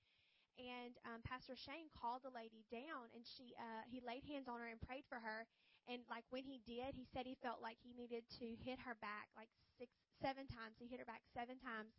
And um, Pastor Shane called the lady down, and she uh, he laid hands on her and prayed for her. And like when he did, he said he felt like he needed to hit her back like six, seven times. He hit her back seven times,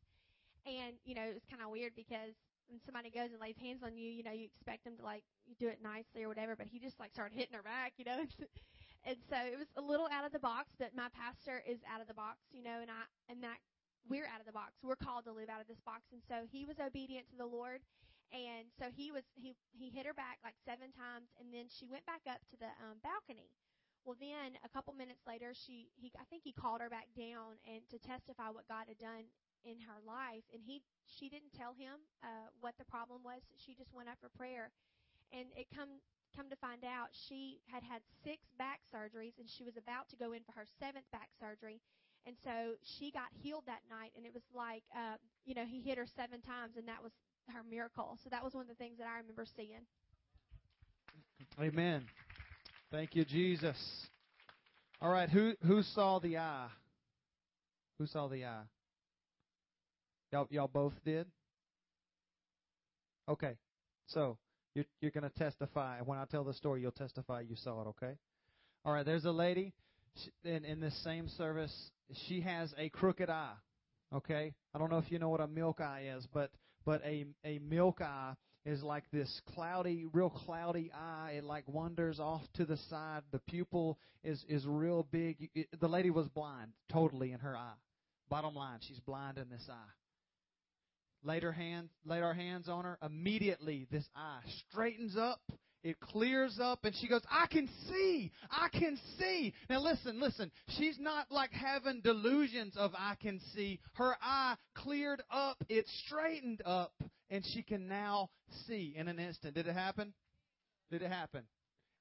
and you know it was kind of weird because when somebody goes and lays hands on you, you know you expect them to like you do it nicely or whatever, but he just like started hitting her back, you know. and so it was a little out of the box, but my pastor is out of the box, you know, and I and that we're out of the box. We're called to live out of this box, and so he was obedient to the Lord, and so he was he he hit her back like seven times, and then she went back up to the um, balcony. Well, then a couple minutes later, she he I think he called her back down and to testify what God had done in her life, and he she didn't tell him uh, what the problem was. She just went up for prayer, and it come come to find out, she had had six back surgeries and she was about to go in for her seventh back surgery. And so she got healed that night, and it was like, uh, you know, he hit her seven times, and that was her miracle. So that was one of the things that I remember seeing. Amen. Thank you, Jesus. All right, who who saw the eye? Who saw the eye? Y'all y'all both did? Okay. So, you're you're going to testify. When I tell the story, you'll testify you saw it, okay? All right, there's a lady in in this same service. She has a crooked eye. Okay? I don't know if you know what a milk eye is, but but a a milk eye is like this cloudy, real cloudy eye. It like wanders off to the side. The pupil is is real big. It, the lady was blind totally in her eye. Bottom line, she's blind in this eye. Laid her hand, laid our hands on her. Immediately, this eye straightens up. It clears up, and she goes, "I can see. I can see." Now listen, listen. She's not like having delusions of "I can see." Her eye cleared up. It straightened up, and she can now see in an instant. Did it happen? Did it happen?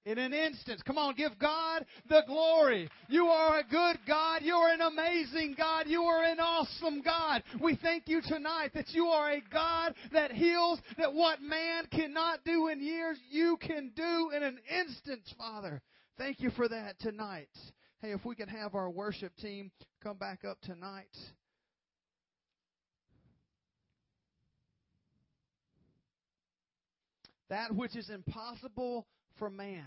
In an instant. Come on, give God the glory. You are a good God. You are an amazing God. You are an awesome God. We thank you tonight that you are a God that heals, that what man cannot do in years, you can do in an instant, Father. Thank you for that tonight. Hey, if we can have our worship team come back up tonight. That which is impossible for man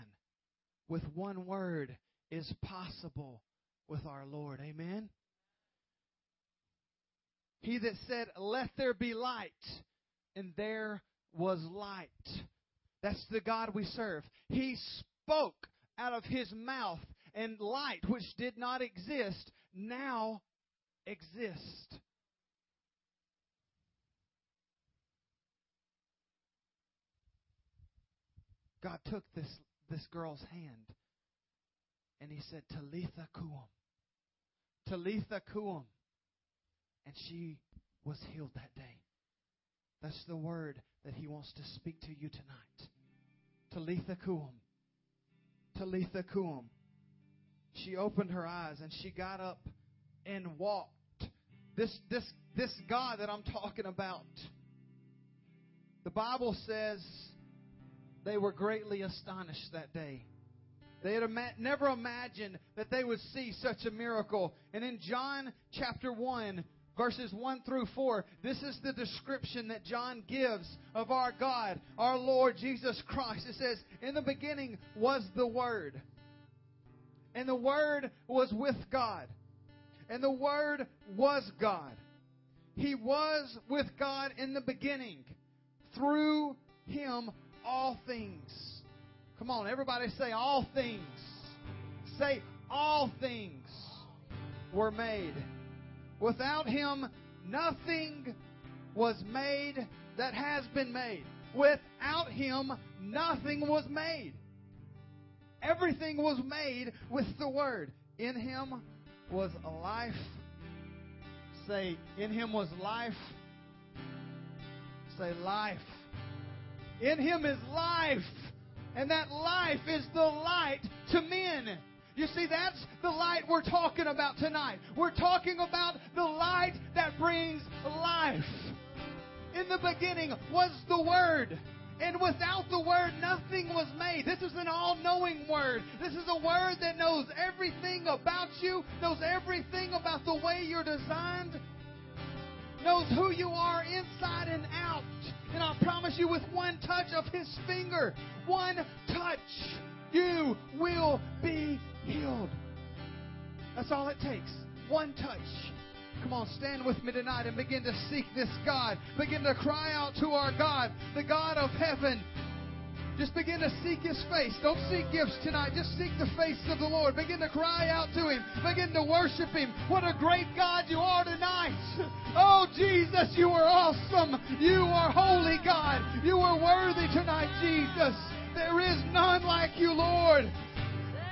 with one word is possible with our Lord. Amen. He that said, Let there be light, and there was light. That's the God we serve. He spoke out of his mouth, and light, which did not exist, now exists. God took this, this girl's hand and he said, Talitha Koum. Talitha Koum. And she was healed that day. That's the word that he wants to speak to you tonight. Talitha Koum. Talitha Koum. She opened her eyes and she got up and walked. This this this God that I'm talking about. The Bible says they were greatly astonished that day. They had ima- never imagined that they would see such a miracle. And in John chapter 1, verses 1 through 4, this is the description that John gives of our God, our Lord Jesus Christ. It says, In the beginning was the Word, and the Word was with God, and the Word was God. He was with God in the beginning. Through Him all things. Come on, everybody say all things. Say all things were made. Without him, nothing was made that has been made. Without him, nothing was made. Everything was made with the Word. In him was life. Say, in him was life. Say, life. In him is life. And that life is the light to men. You see, that's the light we're talking about tonight. We're talking about the light that brings life. In the beginning was the Word. And without the Word, nothing was made. This is an all knowing Word. This is a Word that knows everything about you, knows everything about the way you're designed, knows who you are inside and out. And I promise you, with one touch of His finger, one touch, you will be healed. That's all it takes. One touch. Come on, stand with me tonight and begin to seek this God. Begin to cry out to our God, the God of heaven. Just begin to seek His face. Don't seek gifts tonight. Just seek the face of the Lord. Begin to cry out to Him. Begin to worship Him. What a great God you are tonight. Oh, Jesus, you are awesome. You are holy God. You are worthy tonight, Jesus. There is none like you, Lord.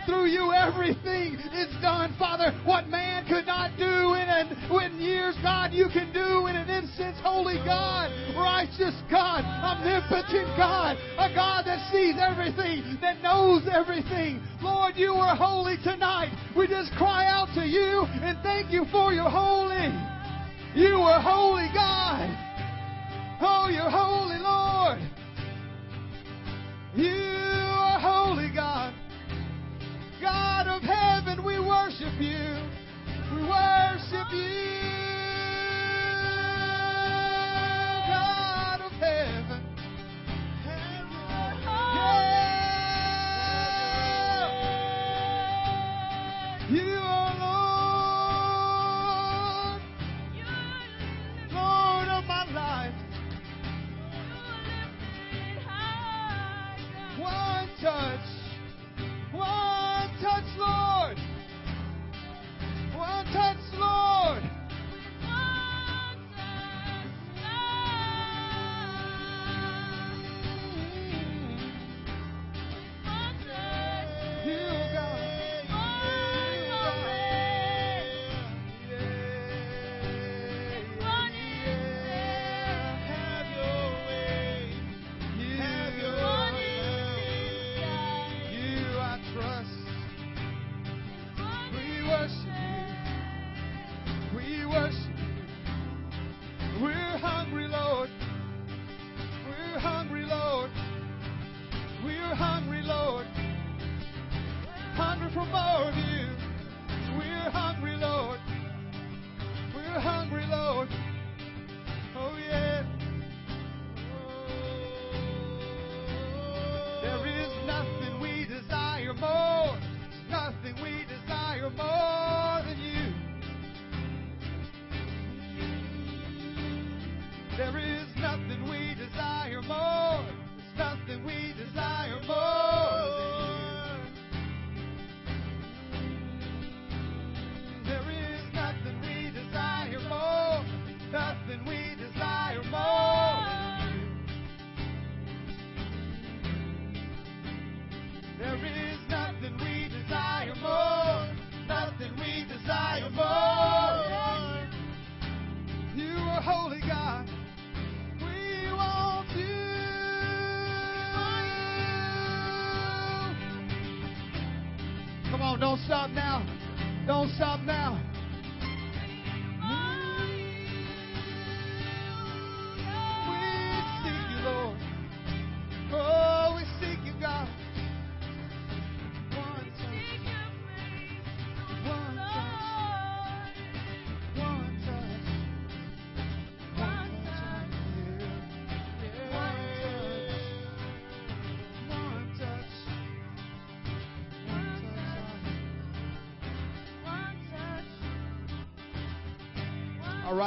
Through you, everything is done, Father. What man could not do in an in years, God, you can do in an instant. Holy God, righteous God, omnipotent God, a God that sees everything, that knows everything. Lord, you are holy tonight. We just cry out to you and thank you for your holy. You are holy God. Oh, you're holy, Lord.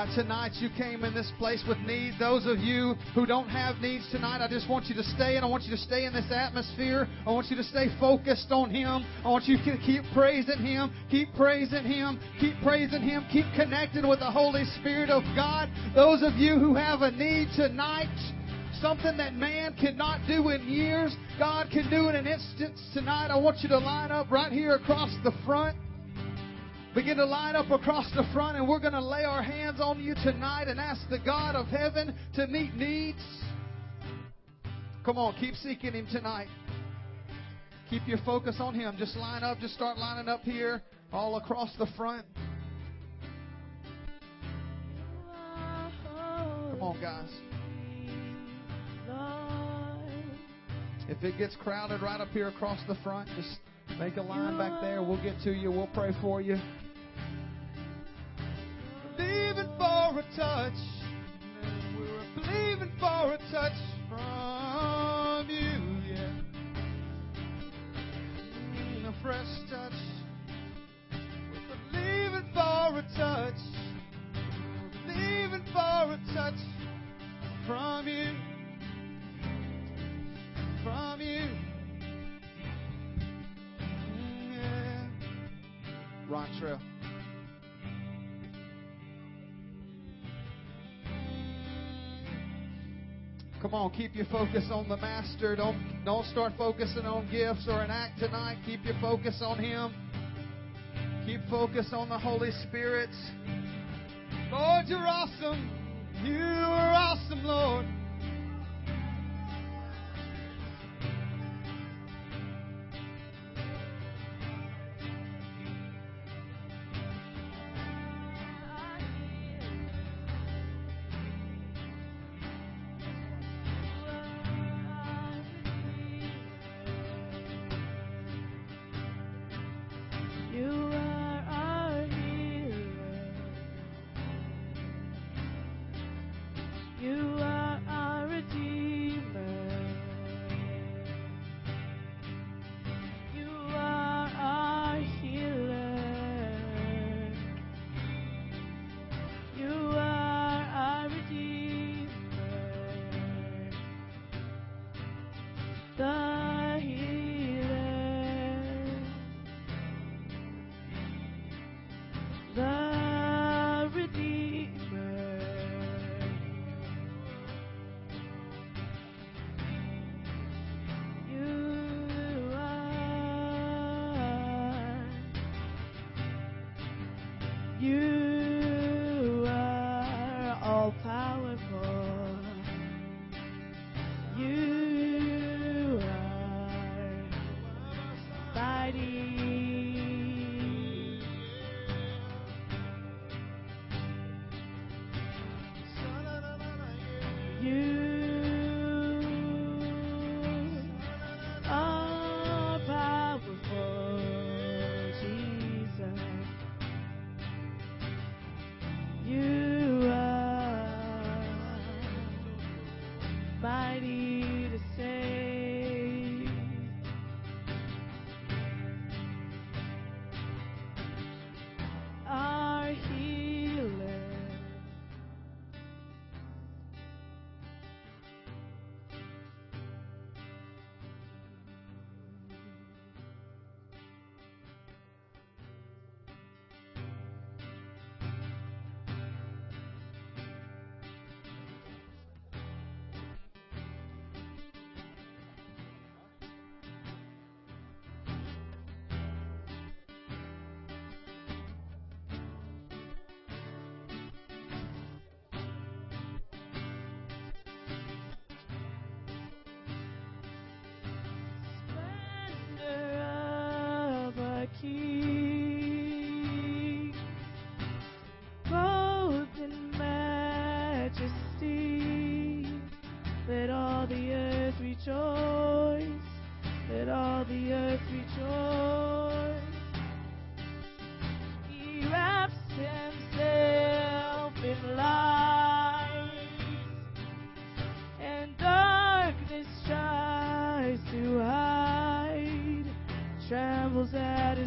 Right, tonight you came in this place with needs. Those of you who don't have needs tonight, I just want you to stay and I want you to stay in this atmosphere. I want you to stay focused on Him. I want you to keep praising Him, keep praising Him, keep praising Him, keep connected with the Holy Spirit of God. Those of you who have a need tonight, something that man cannot do in years, God can do in an instant tonight. I want you to line up right here across the front. Begin to line up across the front, and we're going to lay our hands on you tonight and ask the God of heaven to meet needs. Come on, keep seeking Him tonight. Keep your focus on Him. Just line up, just start lining up here, all across the front. Come on, guys. If it gets crowded right up here across the front, just make a line back there. We'll get to you. We'll pray for you. For a touch. We're believing for a touch from you, yeah. A fresh touch. We're believing for a touch. We're believing for a touch from you. From you. Yeah. Ron Trail. Come on, keep your focus on the Master. Don't don't start focusing on gifts or an act tonight. Keep your focus on Him. Keep focus on the Holy Spirit. Lord, you're awesome. You are awesome, Lord.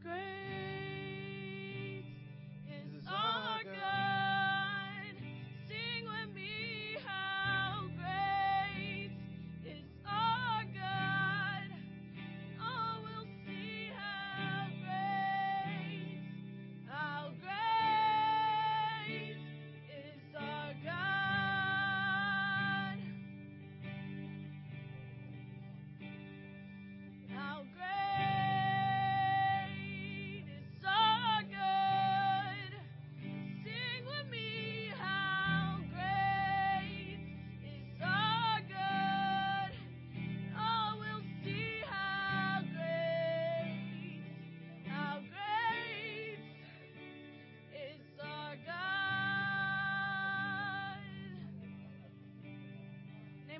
Great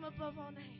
above all names.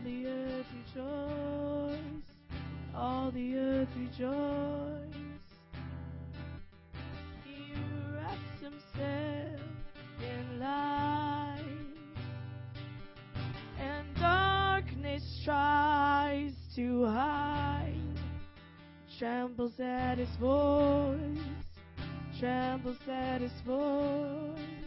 All the earth rejoice. All the earth rejoice. He wraps himself in light. And darkness tries to hide. Trembles at his voice. Trembles at his voice.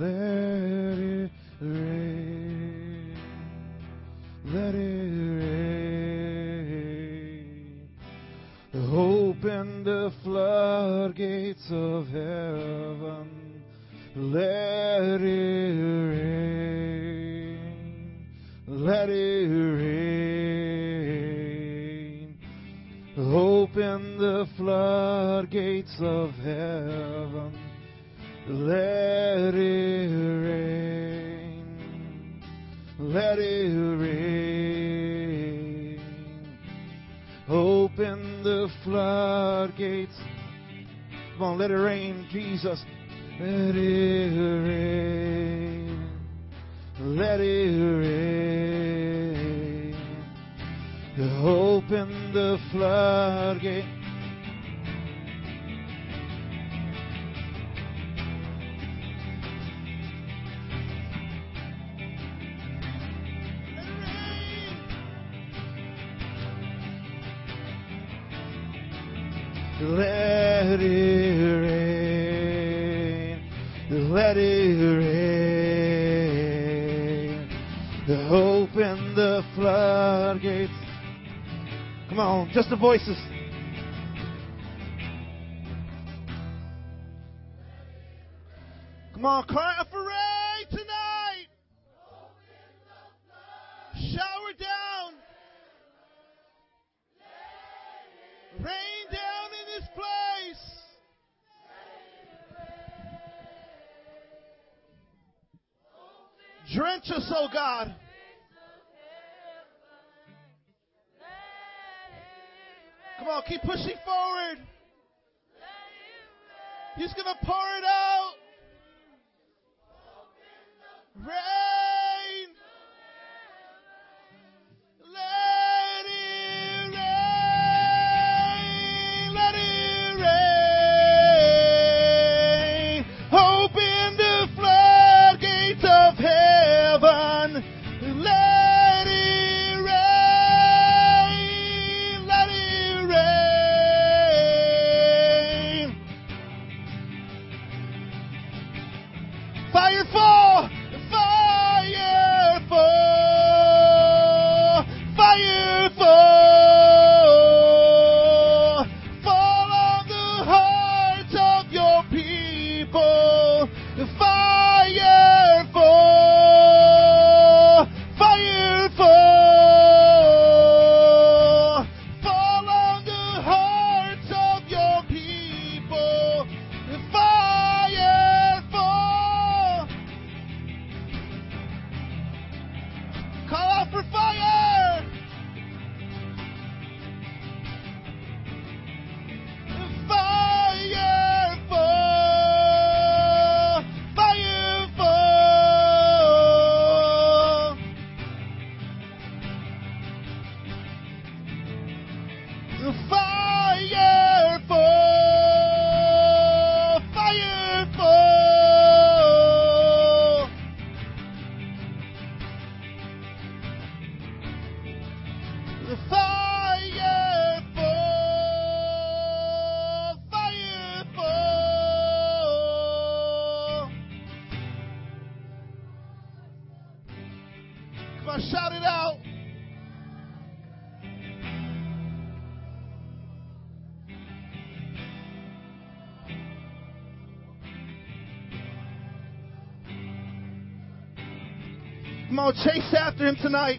Let Just the voices. on, chase after him tonight.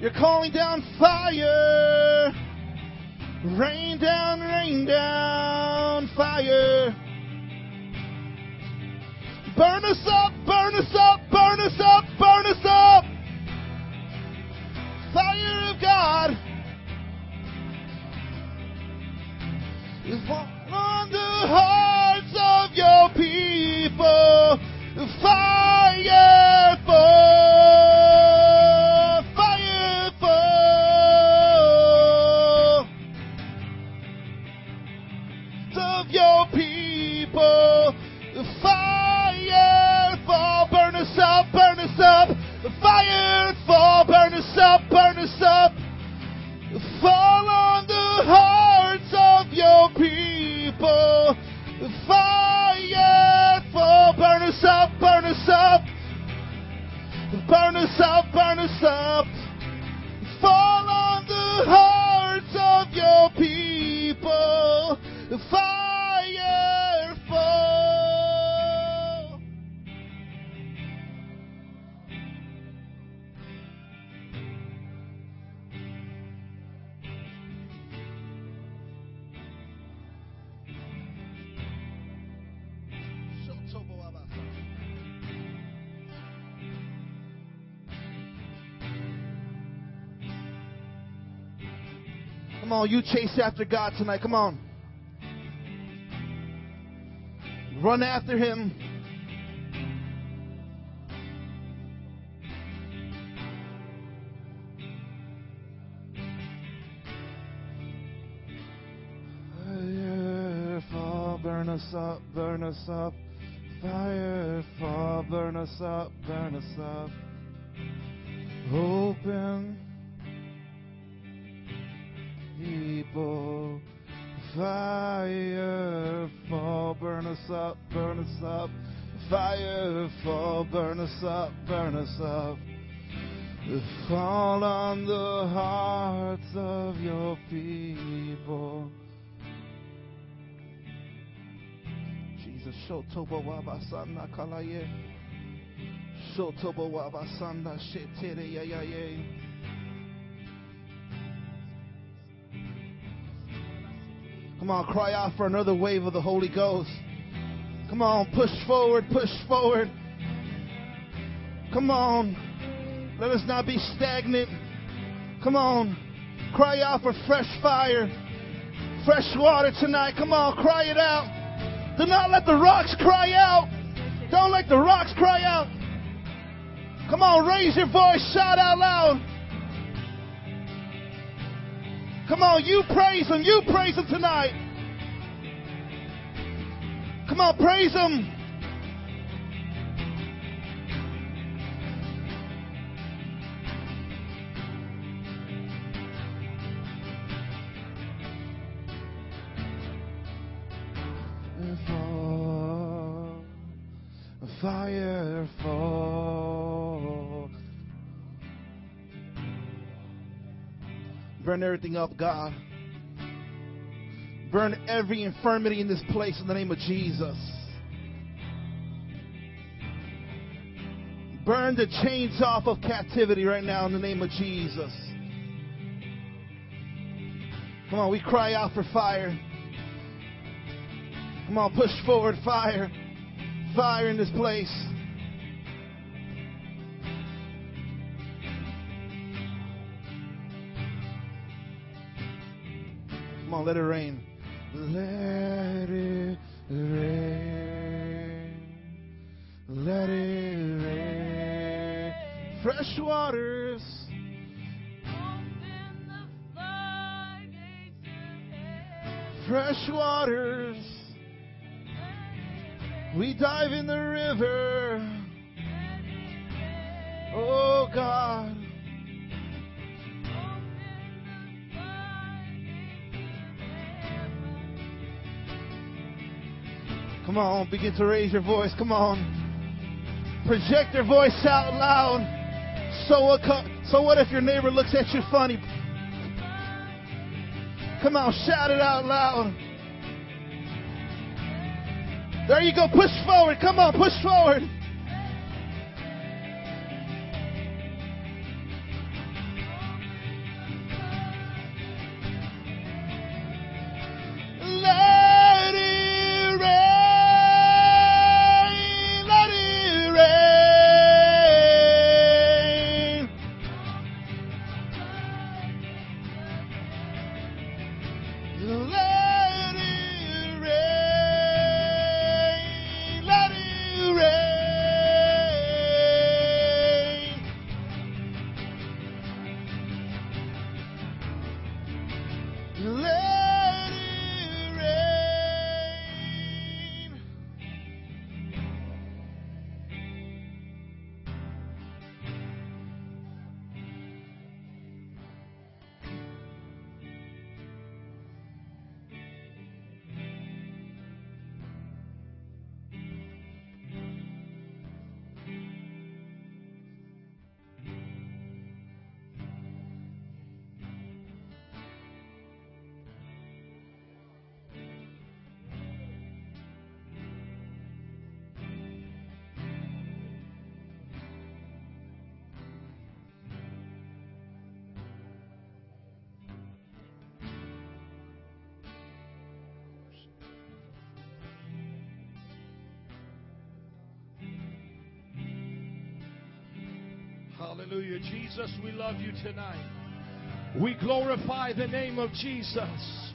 You're calling down fire. Rain down, rain down, fire. Burn us up. up. you chase after God tonight? Come on. Run after him. burn us up, burn us up. Fire, fall, burn us up, burn us up. Open up, burn us up. Fire fall, burn us up, burn us up. Fall on the hearts of your people. Jesus, Shotobo Wabasana Kalaye. Shotobo Wabasanda Shetere Yayaye. Come on, cry out for another wave of the Holy Ghost. Come on, push forward, push forward. Come on. Let us not be stagnant. Come on. Cry out for fresh fire, fresh water tonight. Come on, cry it out. Do not let the rocks cry out. Don't let the rocks cry out. Come on, raise your voice, shout out loud. Come on, you praise Him, you praise Him tonight. Come on, praise Him. Fire. Burn everything up, God. Burn every infirmity in this place in the name of Jesus. Burn the chains off of captivity right now in the name of Jesus. Come on, we cry out for fire. Come on, push forward, fire. Fire in this place. Come on, let it rain. Let it rain. Let it rain. Fresh waters. Fresh waters. We dive in the river. Oh God. Come on, begin to raise your voice. Come on. Project your voice out loud. So what, so what if your neighbor looks at you funny? Come on, shout it out loud. There you go. Push forward. Come on, push forward. Hallelujah. Jesus, we love you tonight. We glorify the name of Jesus.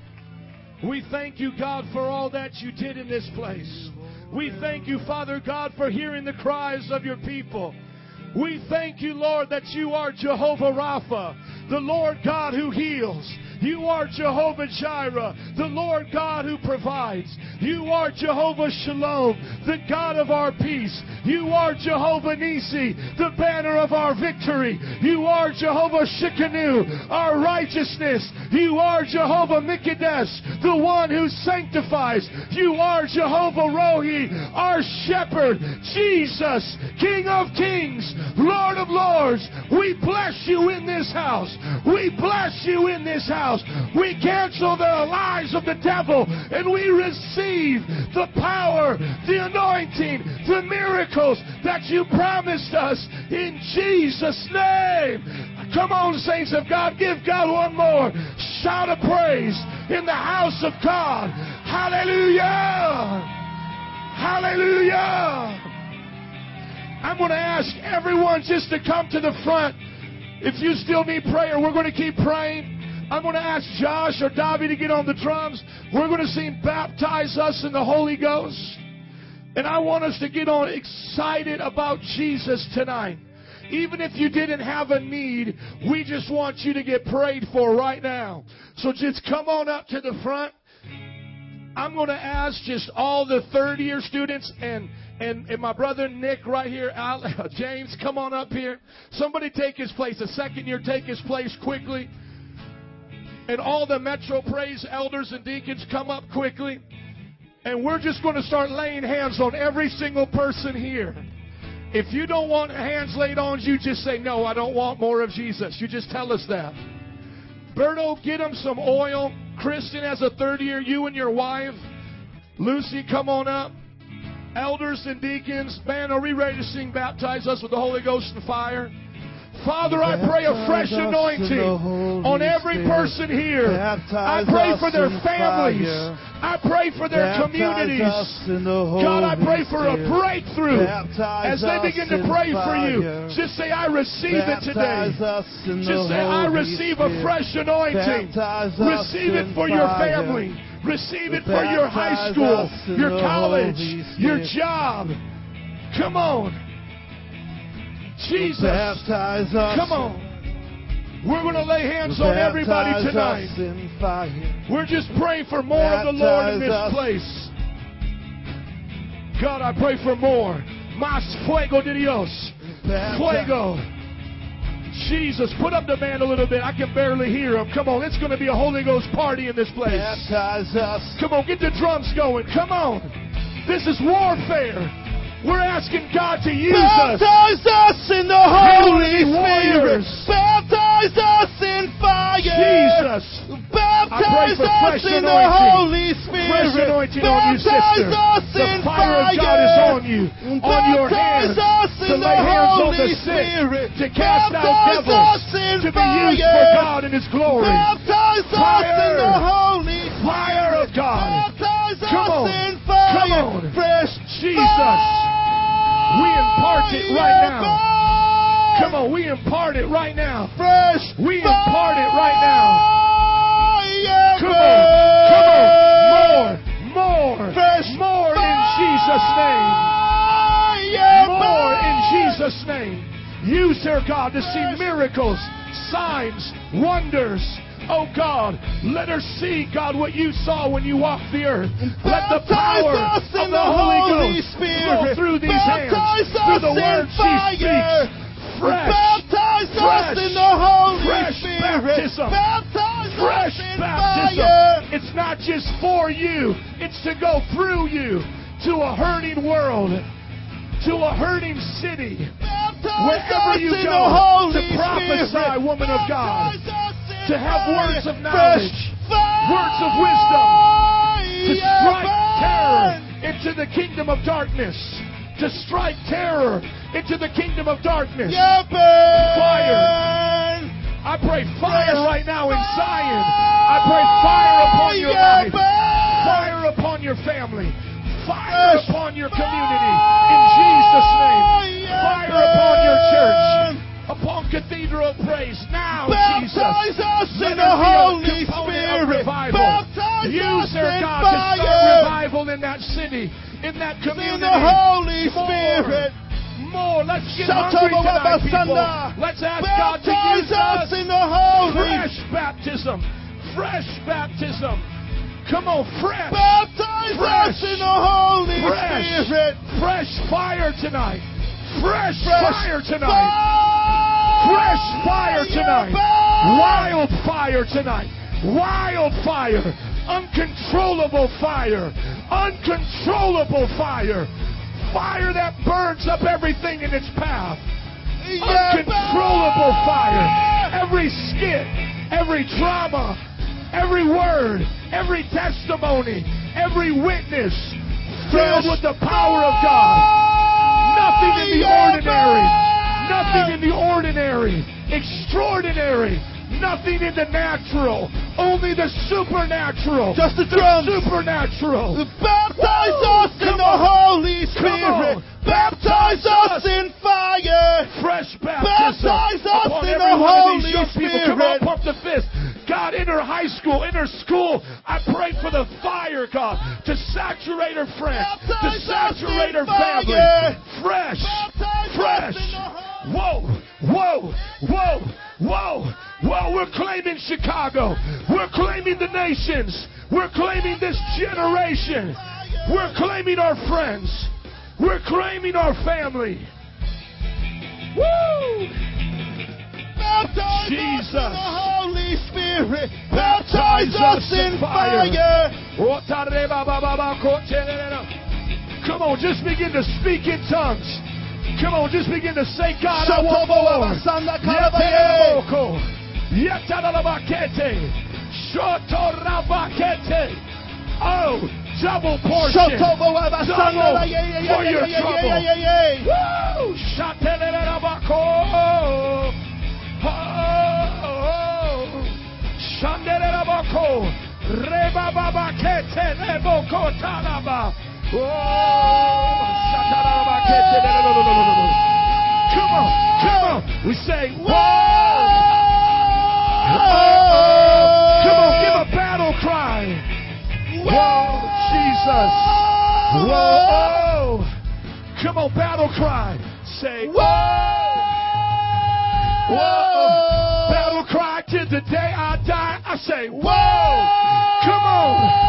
We thank you, God, for all that you did in this place. We thank you, Father God, for hearing the cries of your people. We thank you, Lord, that you are Jehovah Rapha, the Lord God who heals. You are Jehovah Jireh, the Lord God who provides. You are Jehovah Shalom, the God of our peace. You are Jehovah Nissi, the banner of our victory. You are Jehovah Tsidkenu, our righteousness. You are Jehovah Mikadesh, the one who sanctifies. You are Jehovah Rohi, our shepherd. Jesus, King of kings, Lord of lords. We bless you in this house. We bless you in this house. We cancel the lies of the devil and we receive the power, the anointing, the miracles that you promised us in Jesus' name. Come on, saints of God, give God one more shout of praise in the house of God. Hallelujah! Hallelujah! I'm going to ask everyone just to come to the front. If you still need prayer, we're going to keep praying. I'm going to ask Josh or Davi to get on the drums. We're going to sing Baptize Us in the Holy Ghost. And I want us to get on excited about Jesus tonight. Even if you didn't have a need, we just want you to get prayed for right now. So just come on up to the front. I'm going to ask just all the third year students and and, and my brother Nick right here, James, come on up here. Somebody take his place. The second year, take his place quickly. And all the Metro Praise elders and deacons come up quickly. And we're just going to start laying hands on every single person here. If you don't want hands laid on you, just say, No, I don't want more of Jesus. You just tell us that. Berto, get him some oil. Kristen has a third year. You and your wife. Lucy, come on up elders and deacons, man, are we ready to sing Baptize Us with the Holy Ghost and fire? Father, I pray a fresh anointing on every person here. I pray for their families. I pray for their communities. God, I pray for a breakthrough as they begin to pray for you. Just say, I receive it today. Just say, I receive a fresh anointing. Receive it for your family. Receive it for your high school, your college, your job. Come on. Jesus. Baptize us. Come on. We're going to lay hands on everybody tonight. We're just praying for more of the Lord in this place. God, I pray for more. Más fuego de Dios. Fuego. Jesus, put up the band a little bit. I can barely hear him. Come on, it's going to be a Holy Ghost party in this place. Baptize us. Come on, get the drums going. Come on. This is warfare. We're asking God to use us. Baptize us in the Holy. Spirit. Baptize us in fire. Jesus. Baptize us in the. Holy Spirit. Fresh anointing on you, Baptize sister. us The in fire of fire. God is on you, on your hands, Baptize us to in lay the hands on Holy the sick, Spirit. to cast out Baptize devils, us in to be fire. used for God in His glory. Baptize us in Fire. the Holy Fire of God. Baptize Come us on. in fire. Come on. Fresh Jesus. We impart it right now. Come on, we impart it right now. Fresh We impart it right now. Come on, come on, more, more, Fresh more in Jesus' name. More in Jesus' name. Use her, God, to see miracles, signs, wonders. Oh God, let her see, God, what you saw when you walked the earth. Let the Baptize power of the Holy Holy Ghost Spirit. through these hands, Baptize through the words she speaks. Fresh, Baptize us in the Holy fresh Spirit. baptism. Baptize fresh us in baptism. fire. It's not just for you, it's to go through you to a hurting world, to a hurting city. Baptize Wherever you in go, the Holy to prophesy, Spirit. woman of God, to have fire. words of knowledge, fire. words of wisdom, to strike terror into the kingdom of darkness, to strike terror into the kingdom of darkness. Burn. I pray fire right now in Zion. I pray fire upon your life, fire upon your family, fire upon your community. In Jesus' name, fire upon your church, upon Cathedral Praise. Now, Jesus. Baptize us Let in the Holy Spirit. Baptize Use us their God to start revival in that city, in that community. In the Holy More. Spirit. More. Let's get hungry tonight, people. Let's ask God to Baptize use us. us in the Holy Fresh baptism. Fresh baptism. Come on, fresh. Baptize Fresh. us in the Holy Fresh. Spirit. Fresh fire tonight. Fresh, Fresh fire tonight. Fresh fire tonight. Wild fire tonight. Wild fire. Uncontrollable fire. Uncontrollable fire. Fire that burns up everything in its path. Uncontrollable fire. Every skit, every drama, every word, every testimony, every witness filled with the power of God. Nothing in the ordinary. Nothing in the ordinary. Extraordinary. Nothing in the natural. Only the supernatural. Just the The drums. supernatural. Baptize Woo! us in Come the on. Holy Spirit. Baptize us in fire. Fresh baptism Baptize us upon in the one of these Holy people. Come on, Spirit. pump the fist. God, in her high school, in her school. I pray for the fire, God, to saturate her friends, to saturate her family. Fresh, fresh. in the Holy Whoa, whoa, whoa, whoa, whoa. We're claiming Chicago. We're claiming the nations. We're claiming this generation. We're claiming our friends. We're claiming our family. Woo! Baptize Jesus. us in the Holy Spirit. Baptize us in fire. Come on, just begin to speak in tongues. Come on, just begin to say, God, I want more. Oh, double portion. Double for your trouble. Woo! Oh. Oh, oh, oh. shatalabakete lelelelelelele. Oh. Come on, come on. We say, whoa. Oh, come on, give a battle cry. Whoa, Jesus. Whoa. Come on, battle cry. Say, whoa. Whoa. Battle cry to the day I die. I say, whoa. Come on.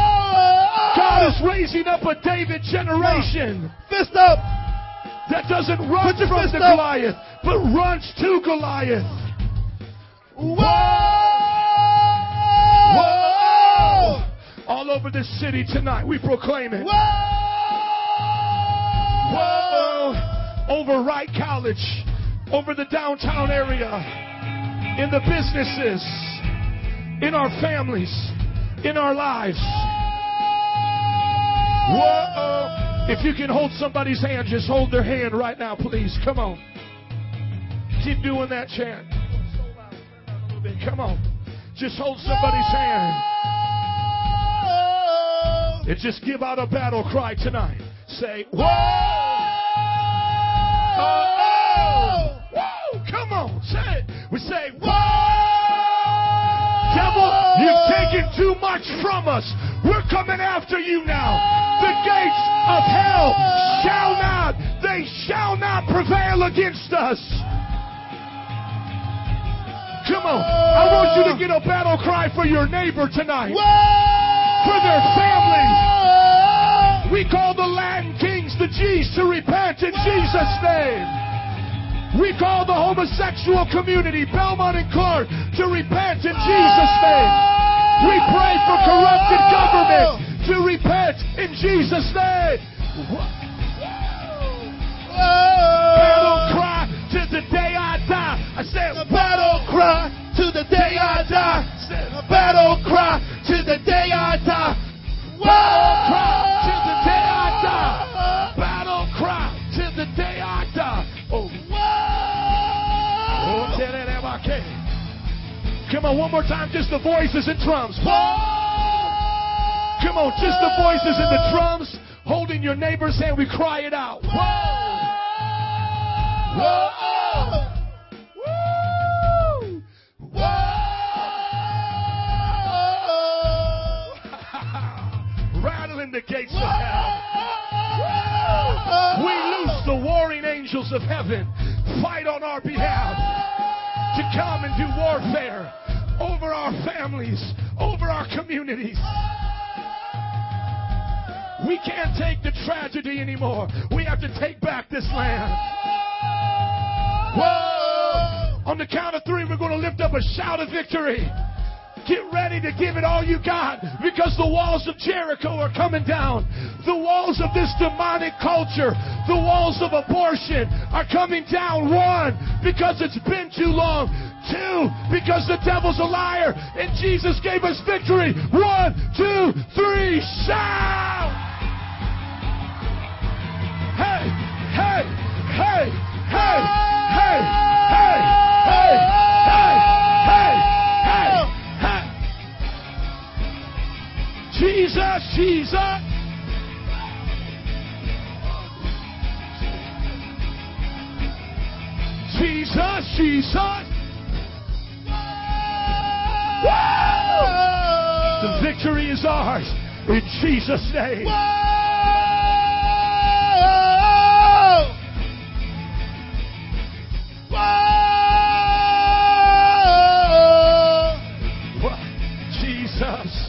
God is ah! raising up a David generation Fist up. that doesn't run Put your from the up. Goliath, but runs to Goliath. Whoa! Whoa! All over this city tonight, we proclaim it. Whoa! Whoa! Over Wright College, over the downtown area, in the businesses, in our families, in our lives. Whoa! If you can hold somebody's hand, just hold their hand right now, please. Come on. Keep doing that chant. A little bit. Come on. Just hold somebody's hand. And just give out a battle cry tonight. Say, whoa! Come on, say it. We say, whoa! Devil, you've taken too much from us. We're coming after you now. The gates of hell shall not, they shall not prevail against us. Come on. I want you to get a battle cry for your neighbor tonight. For their families. We call the Latin kings, the G's, to repent in Jesus' name. We call the homosexual community, Belmont and Clark, to repent in Jesus' name. We pray for corrupted government to repent in Jesus' name. Battle cry to the day I die. I said, battle cry to the day I die. A battle cry to the day I die. Battle cry Come on, one more time, just the voices and drums. Come on, just the voices and the drums, holding your neighbor's hand. We cry it out. Whoa! Rattling the gates of hell. We loose the warring angels of heaven. Fight on our behalf to come and do warfare. over our families, over our communities. We can't take the tragedy anymore. We have to take back this land. Whoa! On the count of three, we're going to lift up a shout of victory. Get ready to give it all you got because the walls of Jericho are coming down. The walls of this demonic culture, the walls of abortion are coming down. One, because it's been too long. Two, because the devil's a liar and Jesus gave us victory. One, two, three, shout! Hey, hey, hey, hey, hey, hey, hey! hey. Jesus, Jesus. Jesus, Jesus. The victory is ours in Jesus' name. Jesus. Jesus.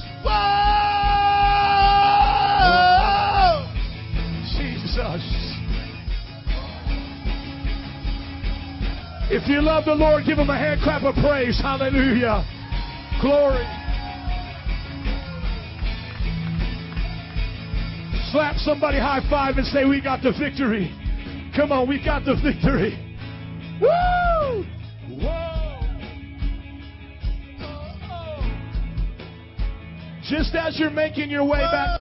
If you love the Lord, give him a hand clap of praise. Hallelujah. Glory. Slap somebody high five and say, We got the victory. Come on, we got the victory. Woo! Whoa! Just as you're making your way back.